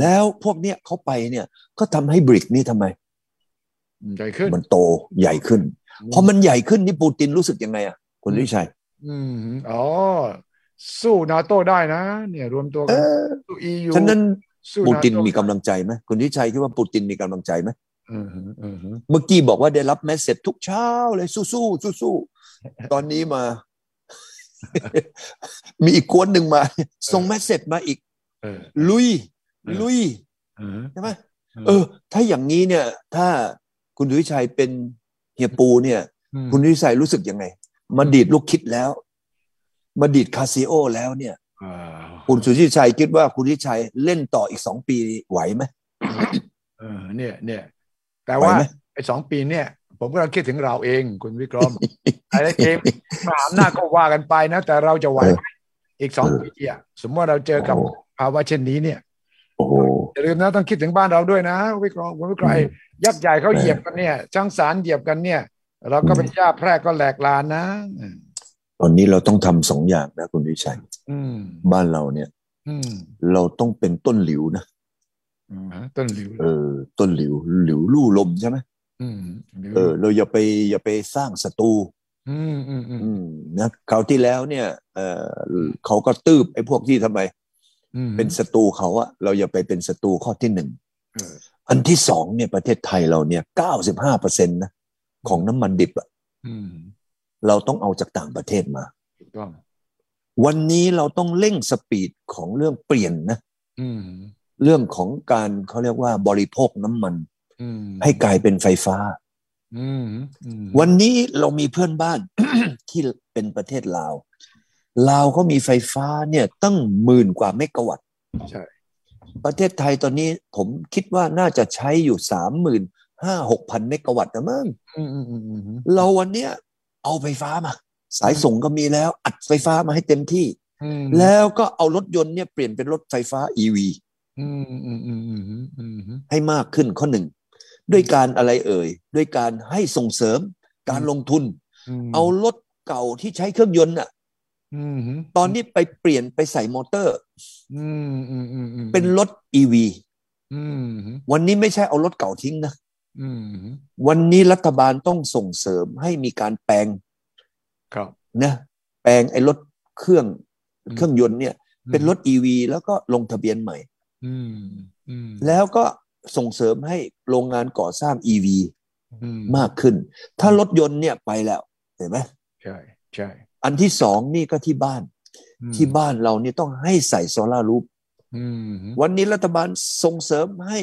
แล้วพวกเนี้ยเขาไปเนี่ย ก็ทำให้บริกนี่ทำไมใหญ่ขึ้นมันโตใหญ่ขึ้นพอมันใหญ่ขึ้นนี่ปูตินรู้สึกยังไงอะคุณวิชัย อืมอ๋อ สู้นาโต้ได้นะ เนี่ยรวมตัวเอกันอสู้อียูฉะนั้นสู้ปูตินโมีกำลังใจไหมคุณวิชัยคิดว่าปูตินมีกำลังใจไหมอืมฮึอืมฮึเมื่อกี้บอกว่าได้รับแมสเซจทุกเช้าเลยสู้สู้สู้สู้ๆตอนนี้มา มีอีกกวนหนึ่งมา ส่งแมสเซจมาอีกเออลุยเออลุยเออใช่ไหมเออ ถ้าอย่างนี้เนี่ย ถ้าคุณดุวิชัยเป็นเฮียปูเนี่ยมคุณดุวิชัยรู้สึกยังไง มาดีดลูกคิดแล้ว มาดีดคาซิโอแล้วเนี่ยอ่าคุณสุทธิชัยคิดว่าคุณดุวิชัยเล่นต่ออีกสองปีไหวไหมเออเนี่ยเนี่ยแต่ไหวว่าไหมไอ้สองปีเนี่ย ผมก็คิดถึงเราเองคุณวิกรมไอ้เกมมหาอำนาจก็ว่ากันไปนะ แต่เราจะไหวไหมอีกสองปีอะสมมติว่าเราเจอกับภาวะเช่นนี้เนี่ยโอ้โหอย่าลืมนะต้องคิดถึงบ้านเราด้วยนะ วิกรมคุณวิกรมไอ้ยักษ์ใหญ่เขาเหยียบกันเนี่ยช่างสารเหยียบกันเนี่ย เราก็เป็นย่าแพรกก็แหลกลานนะต อนนี้เราต้องทำสองอย่างนะคุณดุวิชัยอืมบ้านเราเนี่ยอืมเราต้องเป็นต้นหลิวนะอืมฮะต้นหลิว เออ ต้นหลิว หลิวลู่ลมใช่ไหมอืมหลิวเออ เราอย่าไปอย่าไปสร้างศัตรูอืมอืมอืมอืมนะคราวที่แล้วเนี่ย เออเขาก็ตืบไอ้พวกที่ทำไมอืมเป็นศัตรูเขาอะเราอย่าไปเป็นศัตรูข้อที่หนึ่งเอออันที่สองเนี่ยประเทศไทยเราเนี่ยเก้าสิบห้าเปอร์เซ็นต์นะของน้ำมันดิบอะอืม เราต้องเอาจากต่างประเทศมาถูกต้องวันนี้เราต้องเร่งสปีดของเรื่องเปลี่ยนนะอืมเรื่องของการเขาเรียกว่าบริโภคน้ำมันอืมให้กลายเป็นไฟฟ้าอืมอืมวันนี้เรามีเพื่อนบ้านที่เป็นประเทศลาวลาวเขามีไฟฟ้าเนี่ยตั้งหมื่นกว่าเมกะวัตต์ใช่ประเทศไทยตอนนี้ผมคิดว่าน่าจะใช้อยู่สามหมื่นห้าหกพันเมกะวัตต์นะมั้งอืมอืมอืมอืมเราวันเนี้ย เอาไฟฟ้ามา สายส่งก็มีแล้ว อัดไฟฟ้ามาให้เต็มที่อืมแล้วก็เอารถยนต์เนี่ยเปลี่ยนเป็นรถไฟฟ้า EV อืมอืมอืมอืมอืมอืมให้มากขึ้นข้อหนึ่ง ด้วยการอะไรเอ่ย ด้วยการให้ส่งเสริมการลงทุนมเอารถเก่าที่ใช้เครื่องยนต์น่ะอืมตอนนี้ไปเปลี่ยนไปใส่มอเตอร์อืมอืมอืมอืมเป็นรถ EV อืมวันนี้ไม่ใช่เอารถเก่าทิ้งนะอืม วันนี้รัฐบาลต้องส่งเสริมให้มีการแปลงครับนะแปลงไอ้รถเครื่องอืมเครื่องยนต์เนี่ย เป็นรถ EV แล้วก็ลงทะเบียนใหม่อืมอืมแล้วก็ส่งเสริมให้โรงงานก่อสร้าง EV อืมากขึ้น ถ้ารถยนต์เนี่ยไปแล้วเห็นไหมใช่ใช่อันที่สองนี่ก็ที่บ้านอืมที่บ้านเราเนี่ยต้องให้ใส่โซลาร์รูฟอืมวันนี้รัฐบาลส่งเสริมให้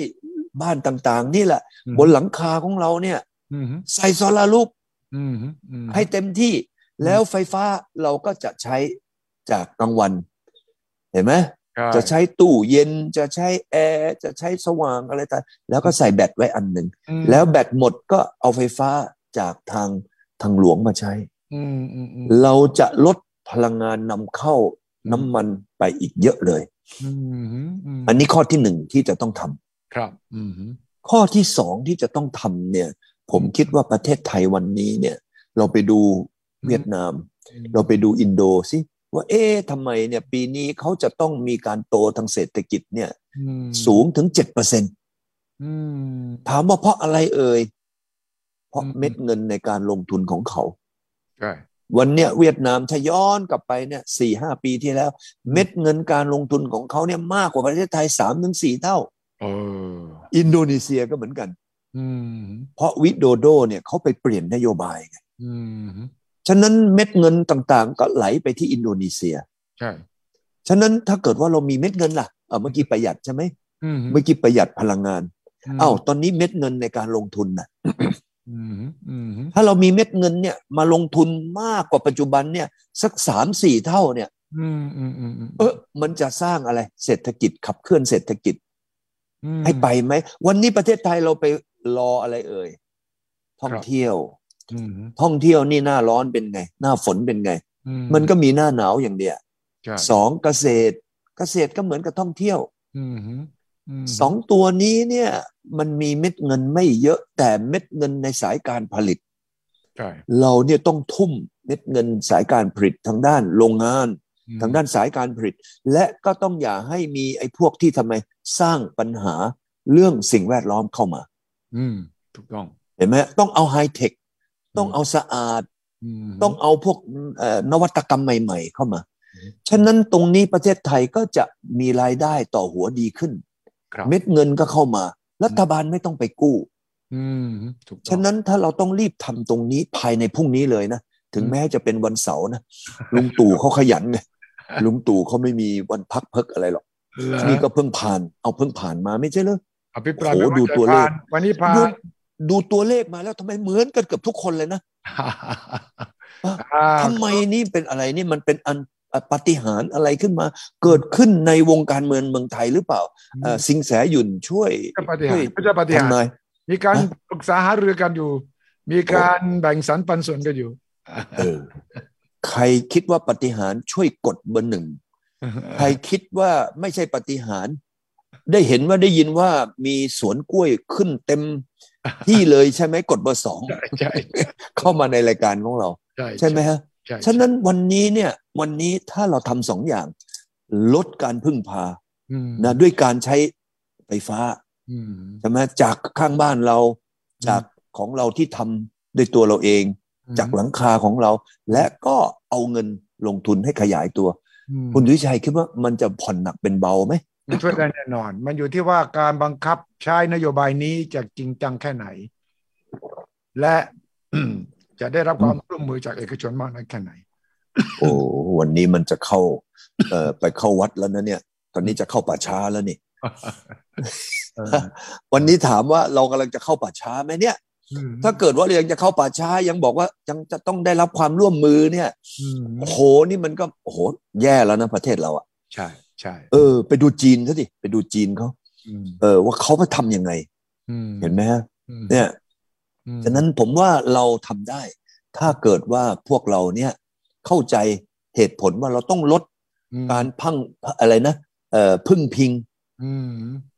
บ้านต่างๆ นี่แหละอืมบนหลังคาของเราเนี่ยอืมใส่โซลาร์รูฟอืมอืมให้เต็มที่แล้วไฟฟ้าเราก็จะใช้จากกลางวัน เห็นไหมจะใช้ตู้เย็นจะใช้แอร์จะใช้สว่างอะไรต่างแล้วก็ใส่แบตไว้อันหนึ่งอืมแล้วแบตหมดก็เอาไฟฟ้าจากทางทางหลวงมาใช้อืมอืมอืมเราจะลดพลังงานนำเข้าน้ำมันไปอีกเยอะเลยอืมอืมอันนี้ข้อที่หนึ่งที่จะต้องทำ ครับอืมข้อที่สองที่จะต้องทำเนี่ย ผมคิดว่าประเทศไทยวันนี้เนี่ย เราไปดูเวียดนาม เราไปดูอินโดสิว่าเอ๊ะทำไมเนี่ยปีนี้เขาจะต้องมีการโตทางเศรษฐกิจเนี่ยอืมสูงถึงเจ็ดเปอร์เซ็นอืมถามว่าเพราะอะไรเอ่ย เพราะอืมเม็ดเงินในการลงทุนของเขาใช่วันเนี้ยเวียดนามถ้าย้อนกลับไปเนี่ยสี่ห้าปีที่แล้ว เม็ดเงินการลงทุนของเขาเนี่ยมากกว่าประเทศไทยสามถึงสี่เท่าเอออินโดนีเซียก็เหมือนกันอืมเพราะวิโดโดเนี่ยเขาไปเปลี่ยนนโยบายไงอืมฉะนั้นเม็ดเงินต่างๆ ก็ไหลไปที่อินโดนีเซีย ใช่ ฉะนั้นถ้าเกิดว่าเรามีเม็ดเงินล่ะเออเมื่อกี้ประหยัดใช่ไหมอืมเมื่อกี้ประหยัดพลังงานอ้าวตอนนี้เม็ดเงินในการลงทุนน่ะอืมอืมถ้าเรามีเม็ดเงินเนี่ย มาลงทุนมากกว่าปัจจุบันเนี่ย สักสามสี่เท่าเนี่ยอืมอืมอืมอืมเออมันจะสร้างอะไร เศรษฐกิจขับเคลื่อนเศรษฐกิจอืม ให้ไปไหม วันนี้ประเทศไทยเราไปรออะไรเอ่ย ท่องเที่ยวอืมท่องเที่ยวนี่หน้าร้อนเป็นไง หน้าฝนเป็นไงอืมันก็มีหน้าหนาวอย่างเดียวใช่สองเกษตร เกษตรก็เหมือนกับท่องเที่ยวอืมอืมสองตัวนี้เนี่ย มันมีเม็ดเงินไม่เยอะแต่เม็ดเงินในสายการผลิตใช่เราเนี่ยต้องทุ่มเม็ดเงินสายการผลิตทางด้านโรงงาน ทางด้านสายการผลิต และก็ต้องอย่าให้มีไอ้พวกที่ทำไมสร้างปัญหาเรื่องสิ่งแวดล้อมเข้ามา อืมถูกต้อง เห็นไหมต้องเอาไฮเทค ต้องเอาสะอาดมต้องเอาพวกเอ่อนวัตกรรมใหม่ ๆ เข้ามาอืมฉะนั้นตรงนี้ประเทศไทยก็จะมีรายได้ต่อหัวดีขึ้นครับเม็ดเงินก็เข้ามา รัฐบาลไม่ต้องไปกู้อืมถูกต้องฉะนั้นถ้าเราต้องรีบทำตรงนี้ภายในพรุ่งนี้เลยนะ ถึงอืมแม้จะเป็นวันเสาร์นะลุงตู่เขาขยันไงลุงตู่เขาไม่มีวันพักเพิกอะไรหรอกเหรอนี่ก็เพิ่งผ่าน เอาเพิ่งผ่านมาไม่ใช่เหรออภิปรายโอ้โหไม่ไดูตัวเลขผ่านวันนี้ผ่าดูนดูตัวเลขมาแล้วทำไมเหมือนกันเกือบทุกคนเลยนะอ่าทำไมนี่เป็นอะไรนี่มันเป็นอันอะปาฏิหารย์อะไรขึ้นมา เกิดขึ้นในวงการเมืองเมืองไทยหรือเปล่าเอ่อสิงแสหยุ่นช่วยก็ปฏิช่หาวยรย์ไม่ใช่ปฏิหารทำนายย์มีการฮะปรึกษาหารือกันอยู่ มีการแบ่งสรรปันส่วนกันอยู่ เออใครคิดว่าปาฏิหารย์ช่วยกดเบอร์หนึ่งใครคิดว่าไม่ใช่ปาฏิหารย์ได้เห็นว่าได้ยินว่ามีสวนกล้วยขึ้นเต็มที่เลยใช่ไหมกดเบอร์สองใช่ใช่เข้ามาในรายการของเรา ใช่ใช่ไหมฮะใช่ฉะนั้นวันนี้เนี่ยวันนี้ถ้าเราทำสองอย่าง ลดการพึ่งพาอืมนะด้วยการใช้ไฟฟ้าอืมใช่ไหมจากข้างบ้านเราจากของเราที่ทำด้วยตัวเราเอง จากหลังคาของเรา และก็เอาเงินลงทุนให้ขยายตัวอืมคุณวิชัยคิดว่ามันจะผ่อนหนักเป็นเบาไหมมันช่วยได้แน่นอน มันอยู่ที่ว่าการบังคับใช้นโยบายนี้จะจริงจังแค่ไหน และจะได้รับความร่วมมือจากเอกชนมากน้อยแค่ไหน โอ้วันนี้มันจะเข้า เอ่อไปเข้าวัดแล้วนะเนี่ย ตอนนี้จะเข้าป่าช้าแล้วนี่เออวันนี้ถามว่าเรากำลังจะเข้าป่าช้าไหมเนี่ย ถ้าเกิดว่าเรายังจะเข้าป่าช้ายังบอกว่ายังจะต้องได้รับความร่วมมือเนี่ยอืมโอ้โหนี่มันก็โอ้โหแย่แล้วนะประเทศเราอะใช่ใช่เออ ไปดูจีนซะสิไปดูจีนเขาอืมเออ ว่าเขาไปทำยังไงอืมเห็นไหมฮะอืมเนี่ยอืมฉะนั้นผมว่าเราทำได้ ถ้าเกิดว่าพวกเราเนี่ย เข้าใจเหตุผลว่าเราต้องลดอืมการพังอะไรนะเอ่อพึ่งพิงอืม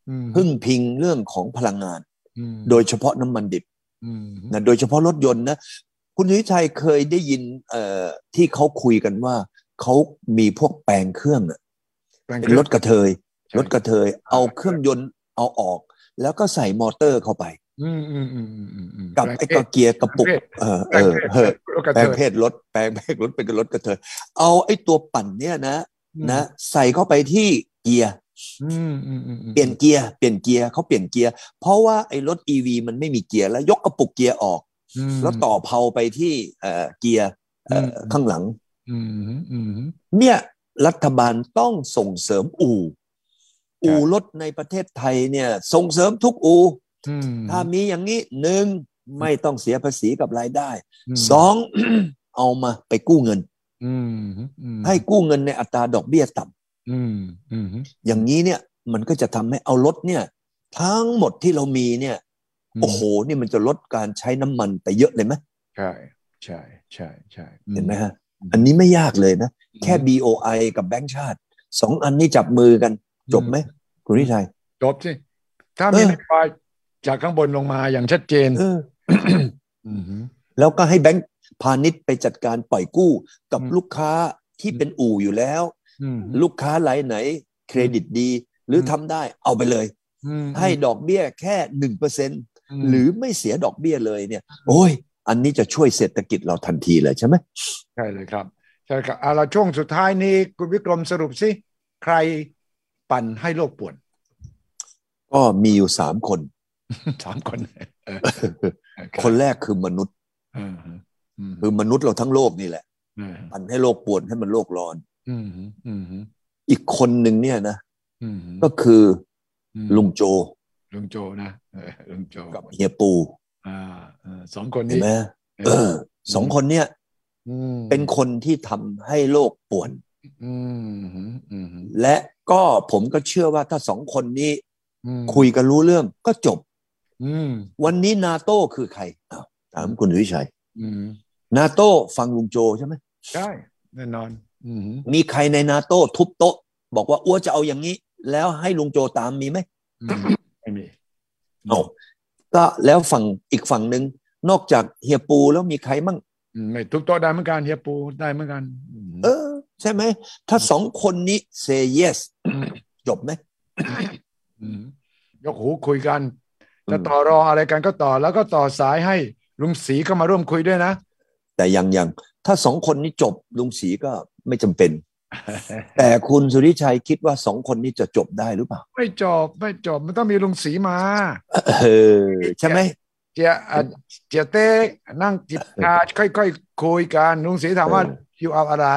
อืมพึ่งพิงเรื่องของพลังงานอืมโดยเฉพาะน้ำมันดิบอืม นะโดยเฉพาะรถยนต์นะคุณยุทธชัยเคยได้ยินเอ่อที่เขาคุยกันว่าเขามีพวกแปลงเครื่องอะแปลงเป็นรถกระเทยใช่รถกระเทย เอาเครื่องยนต์เอาออก แล้วก็ใส่มอเตอร์เข้าไปอืมอืมอืมอืมอืมอืมกับไอ้กระเกียร์กระปุก เออแปลเองอเพศเออรถกระแปลเทงยเพศรถแปลงเพศรถเป็นรถกระเทยเอาไอ้ตัวปั่นเนี่ยนะนะ ใส่เข้าไปที่เกียร์อืมอืมอืมอืม เปลี่ยนเกียร์เปลี่ยนเกียร์เขาเปลี่ยนเกียร์เพราะว่าไอ้รถอีวีมันไม่มีเกียร์แล้วยกกระปุกเกียร์ออกมแล้วต่อเพลาไปที่เอ่อเกียร์เอ่ออมข้างหลังอืมอืมเนี่ยรัฐบาลต้องส่งเสริมอู่ครับอู่รถในประเทศไทยเนี่ย ส่งเสริมทุกอู่อืมถ้ามีอย่างนี้หนึ่งไม่ต้องเสียภาษีกับรายได้มสองเอามาไปกู้เงินอืมอืมให้กู้เงินในอัตราดอกเบี้ยต่ำ อืมอืมอย่างนี้เนี่ยมันก็จะทำให้เอารถเนี่ย ทั้งหมดที่เรามีเนี่ย โอ้โห นี่มันจะลดการใช้น้ำมันไปเยอะเลยไหมใช่ใช่ใช่ใช่เห็นไหมฮะอันนี้ไม่ยากเลยนะ แค่ BOI กับแบงก์ชาติสองอันนี้จับมือกัน จบไหมคุณวิชัย จบสิ ถ้ามีเออนโยบายจากข้างบนลงมาอย่างชัดเจนเอออืมแล้วก็ให้แบงก์พาณิชย์ไปจัดการปล่อยกู้กับอืมลูกค้าที่เป็นอู่อยู่แล้วอืม ลูกค้ารายไหน เครดิตดี หรือมทำได้เอาไปเลยมให้ดอกเบี้ยแค่หนึ่งเปอร์เซ็นมหรือไม่เสียดอกเบี้ยเลยเนี่ย โอ้ย อันนี้จะช่วยเศรษฐกิจเราทันทีเลยใช่ไหมใช่เลยครับใช่ครับเอาละช่วงสุดท้ายนี้คุณวิกรมสรุปสิใครปั่นให้โลกป่วน ก็มีอยู่สามคนสามคนเออคนแรกคือมนุษย์เอออืมคือมนุษย์เราทั้งโลกนี่แหละเออปั่นให้โลกปวดให้มันโลกร้อน อืมอืมอีกคนหนึ่งเนี่ยนะอืมก็คืออืมลุงโจ ลุงโจนะเออลุงโจกับเฮียปูอ่าเออสองคนเห็นนี้ไหมเออสองคนเนี่ยอืมเป็นคนที่ทำให้โลกป่วนอืมอืมและก็ผมก็เชื่อว่าถ้าสองคนนี้อืมคุยกันรู้เรื่องก็จบอืมวันนี้นาโต้คือใครอ้าวถามคุณวิชัยอืมนาโต้ฟังลุงโจใช่ไหมใช่แน่นอนอื มมีใครในนาโต้ทุบโต๊ะ บอกว่าอ้วจะเอาอย่างนี้ แล้วให้ลุงโจตามมีไหมอืมไม่มีเอาก็แล้วฝั่งอีกฝั่งหนึ่งนอกจากเฮียปูแล้วมีใครมั่งอืมไม่ทุกโต๊ะได้เหมือนกันเฮียปูได้เหมือนกันอืมเออ ใช่ไหม ถ้าสองคนนี้ say yes จบไหมอืมยกหูคุยกันอืมจะต่อรองอะไรกันก็ต่อแล้วก็ต่อสายให้ลุงศรีเข้ามาร่วมคุยด้วยนะ แต่ยังยังถ้าสองคนนี้จบลุงศรีก็ ไม่จำเป็น แต่คุณสุริชัยคิดว่าสองคนนี้จะจบได้หรือเปล่า ไม่จบไม่จบมันต้องมีลุงศรีมาเออใช่ไหมเจียอะเจียเต้นั่งจิบชาค่อยๆคุยกันลุงศรีถามว่าเอออยู่เอาอะไร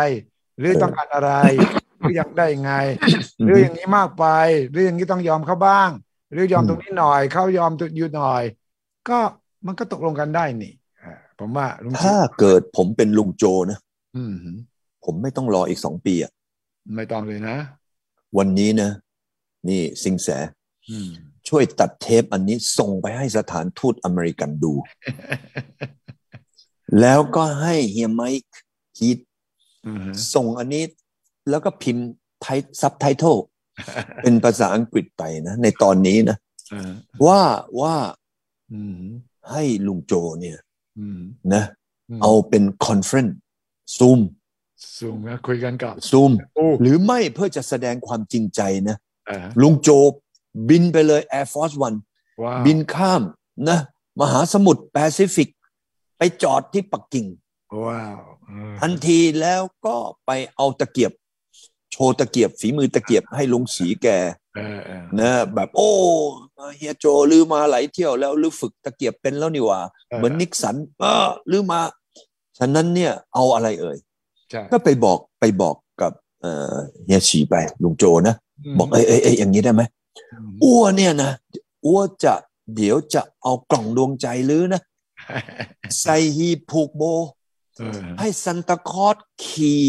หรือเออต้องการอะไรหรืออยากได้ยังไง หรืออย่างนี้มากไป หรืออย่างนี้ต้องยอมเขาบ้าง หรือยอมอืมตรงนี้หน่อยเขายอมตรงอยู่หน่อย ก็มันก็ตกลงกันได้นี่อ่าผมว่าลุงศรีถ้าเกิดผมเป็นลุงโจนะอืม ผมไม่ต้องรออีกสองปีอะไม่ต้องเลยนะ วันนี้นะ นี่สิงแสอืมช่วยตัดเทปอันนี้ส่งไปให้สถานทูตอเมริกันดู แล้วก็ให้เฮียไมค์ฮีทอืมส่งอันนี้แล้วก็พิมพ์ไทซับไตเติลเป็นภาษาอังกฤษไปนะ ในตอนนี้นะเออว่าว่าอืมให้ลุงโจเนี่ยอืมนะเอาเป็น conference Zoom สูงนะคุยกันกับซูมโอ้หรือไม่เพื่อจะแสดงความจริงใจนะเออลุงโจบินไปเลย Air Force One ว้าวบินข้ามนะ มหาสมุทรแปซิฟิก ไปจอดที่ปักกิ่งว้าวเออทันทีแล้วก็ไปเอาตะเกียบ โชว์ตะเกียบฝีมือตะเกียบให้ลุงสีแกเออเออนะแบบโอ้เฮียโจลือมาหลายเที่ยวแล้วลือฝึกตะเกียบเป็นแล้วนี่หว่า เหมือนนิกสันเออลือมา ฉะนั้นเนี่ยเอาอะไรเอ่ยใช่ ก็ไปบอกไปบอกกับเอ่อเฮียฉีไปลุงโจนะบอกเอ้ยเอ้ยเอ้ยอย่างนี้ได้ไหมมอ้วเนี่ยนะอ้วจะเดี๋ยวจะเอากล่องดวงใจลื้อนะใส่หีบผูกโบเออให้ซันตาคลอสขี่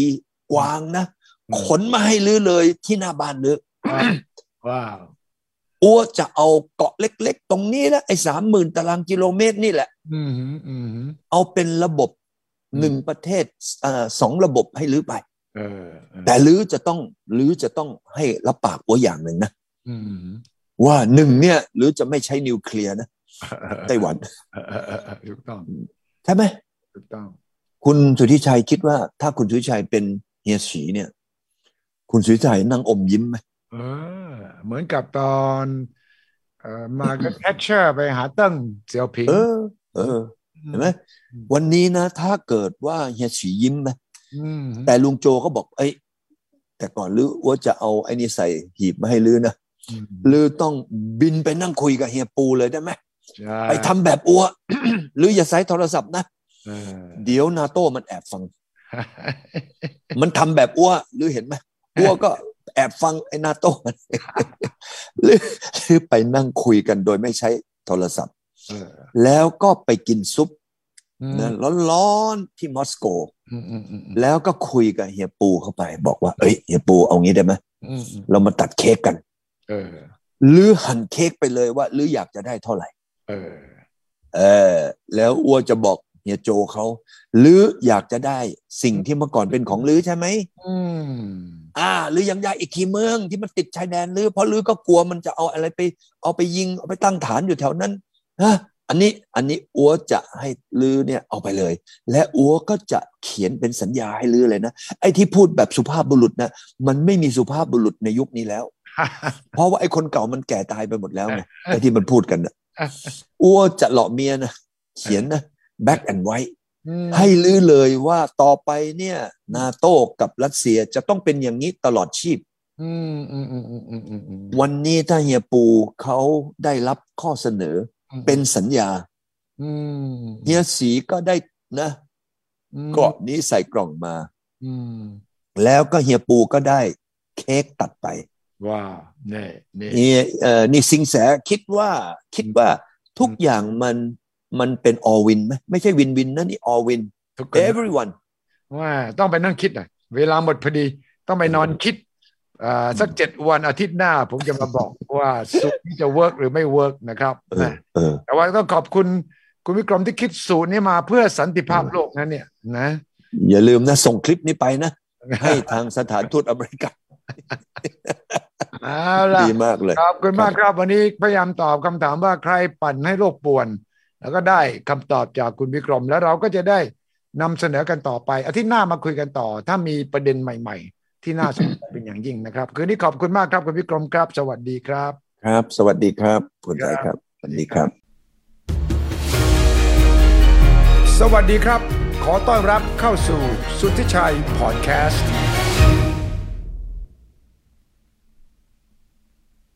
กวางนะอืมขนมาให้ลื้อเลยที่หน้าบ้านลื้อว้าวอ้วจะเอาเกาะเล็ก ๆ ตรงนี้นะไอ้สามหมื่นตารางกิโลเมตรนี่แหละอืมหืมอืมหืมเอาเป็นระบบอืม หนึ่งประเทศเอ่อสองระบบให้ลื้อไปเออเออแต่ลื้อจะต้องลื้อจะต้องให้รับปากอ้วอย่างหนึ่งนะอืมหืมว่าหนึ่งเนี่ยลื้อจะไม่ใช้นิวเคลียร์นะไต้หวันเออเออเออเออถูกต้องใช่ไหมถูกต้อง คุณสุทธิชัยคิดว่า ถ้าคุณสุทธิชัยเป็นเฮียฉีเนี่ย คุณสุทธิชัยนั่งอมยิ้มไหมเออ เหมือนกับตอน เอ่อมากับคิสซินเจอร์ไปหาเติ้งเสี่ยวผิง เออ เออ เห็นไหมวันนี้นะ ถ้าเกิดว่าเฮียฉียิ้มนะอืมแต่ลุงโจก็บอกเอ้ยแต่ก่อนลื้อว่าจะเอาไอ้นี่ใส่หีบมาให้ลื้อนะอืมลือต้องบินไปนั่งคุยกับเฮียปูเลยได้ไหมใช่ไปทำแบบอัวหรืออย่าใช้โทรศัพท์นะเออเดี๋ยวนาโต้มันแอบฟัง มันทำแบบอ้วหรือเห็นไหมอ้วก็แอบฟังไอ้นาโต้มันหรือหรือไปนั่งคุยกันโดยไม่ใช้โทรศัพท์เออ แล้วก็ไปกินซุปอืมนะร้อนๆที่มอสโกอืมอืมอืมแล้วก็คุยกับเฮียปูเข้าไป บอกว่า เอ้ยเฮียปูเอางี้ได้ไหมอืมอืมเรามาตัดเค้กกันเออหรือหั่นเค้กไปเลยว่า หรืออยากจะได้เท่าไหร่ เออ เออ แล้วอ้วจะบอกเฮียโจเขาหรืออยากจะได้สิ่งที่เมื่อก่อนเป็นของลือใช่ไหมอืมอ่าหรือยังยากอีกทีเมืองที่มันติดชายแดนหรือเพราะลือก็กลัวมันจะเอาอะไรไป เอาไปยิงเอาไปตั้งฐานอยู่แถวนั้นฮะ อันนี้อันนี้อัวจะให้ลือเนี่ยเอาไปเลย และอัวก็จะเขียนเป็นสัญญาให้ลือเลยนะไอ้ที่พูดแบบสุภาพบุรุษนะมันไม่มีสุภาพบุรุษในยุคนี้แล้ว เพราะว่าไอ้คนเก่ามันแก่ตายไปหมดแล้วไงไอ้ที่มันพูดกันนะอัวจะหลอกเมียนะเขียนนะ back and white อืมให้ลือเลยว่าต่อไปเนี่ยนาโต้กับรัสเซียจะต้องเป็นอย่างนี้ตลอดชีพอืมอืมอืมอืมอืมอืมอืมวันนี้ถ้าเฮียปูเขาได้รับข้อเสนอ เป็นสัญญาอืมเฮียสีก็ได้นะอืมเกราะนี้ใส่กล่องมาอืมแล้วก็เฮียปูก็ได้เค้กตัดไปว้าวนี่นี่เฮียเอ่อนี่สิงแสคิดว่าคิดว่าทุกอย่างมันมันเป็น all win ไหมไม่ใช่วินวินนะนี่ all win ทุกคน everyone ว่าต้องไปนั่งคิดหน่อยเวลาหมดพอดี ต้องไปนอนคิดอ่า สักเจ็ดวันอาทิตย์หน้าผมจะมาบอกว่าสูตรนี้จะ work หรือไม่ work นะครับเออนะเออแต่ว่าต้องขอบคุณคุณวิกรมที่คิดสูตรนี้มาเพื่อสันติภาพโลกนั้นเนี่ยนะ อย่าลืมนะ ส่งคลิปนี้ไปนะ ให้ทางสถานทูตอเมริกาเอาล่ะดีมากเลยขอบคุณมากครับวันนี้พยายามตอบคำถามว่าใครปั่นให้โลกป่วน แล้วก็ได้คำตอบจากคุณวิกรม แล้วเราก็จะได้นำเสนอกันต่อไปอาทิตย์หน้ามาคุยกันต่อ ถ้ามีประเด็นใหม่ ๆ ที่น่าสนใจเป็นอย่างยิ่งนะครับ คืนนี้ขอบคุณมากครับคุณวิกรมครับ สวัสดีครับ ครับ สวัสดีครับคุณใจครับ สวัสดีครับ สวัสดีครับ ขอต้อนรับเข้าสู่สุทธิชัยพอดแคสต์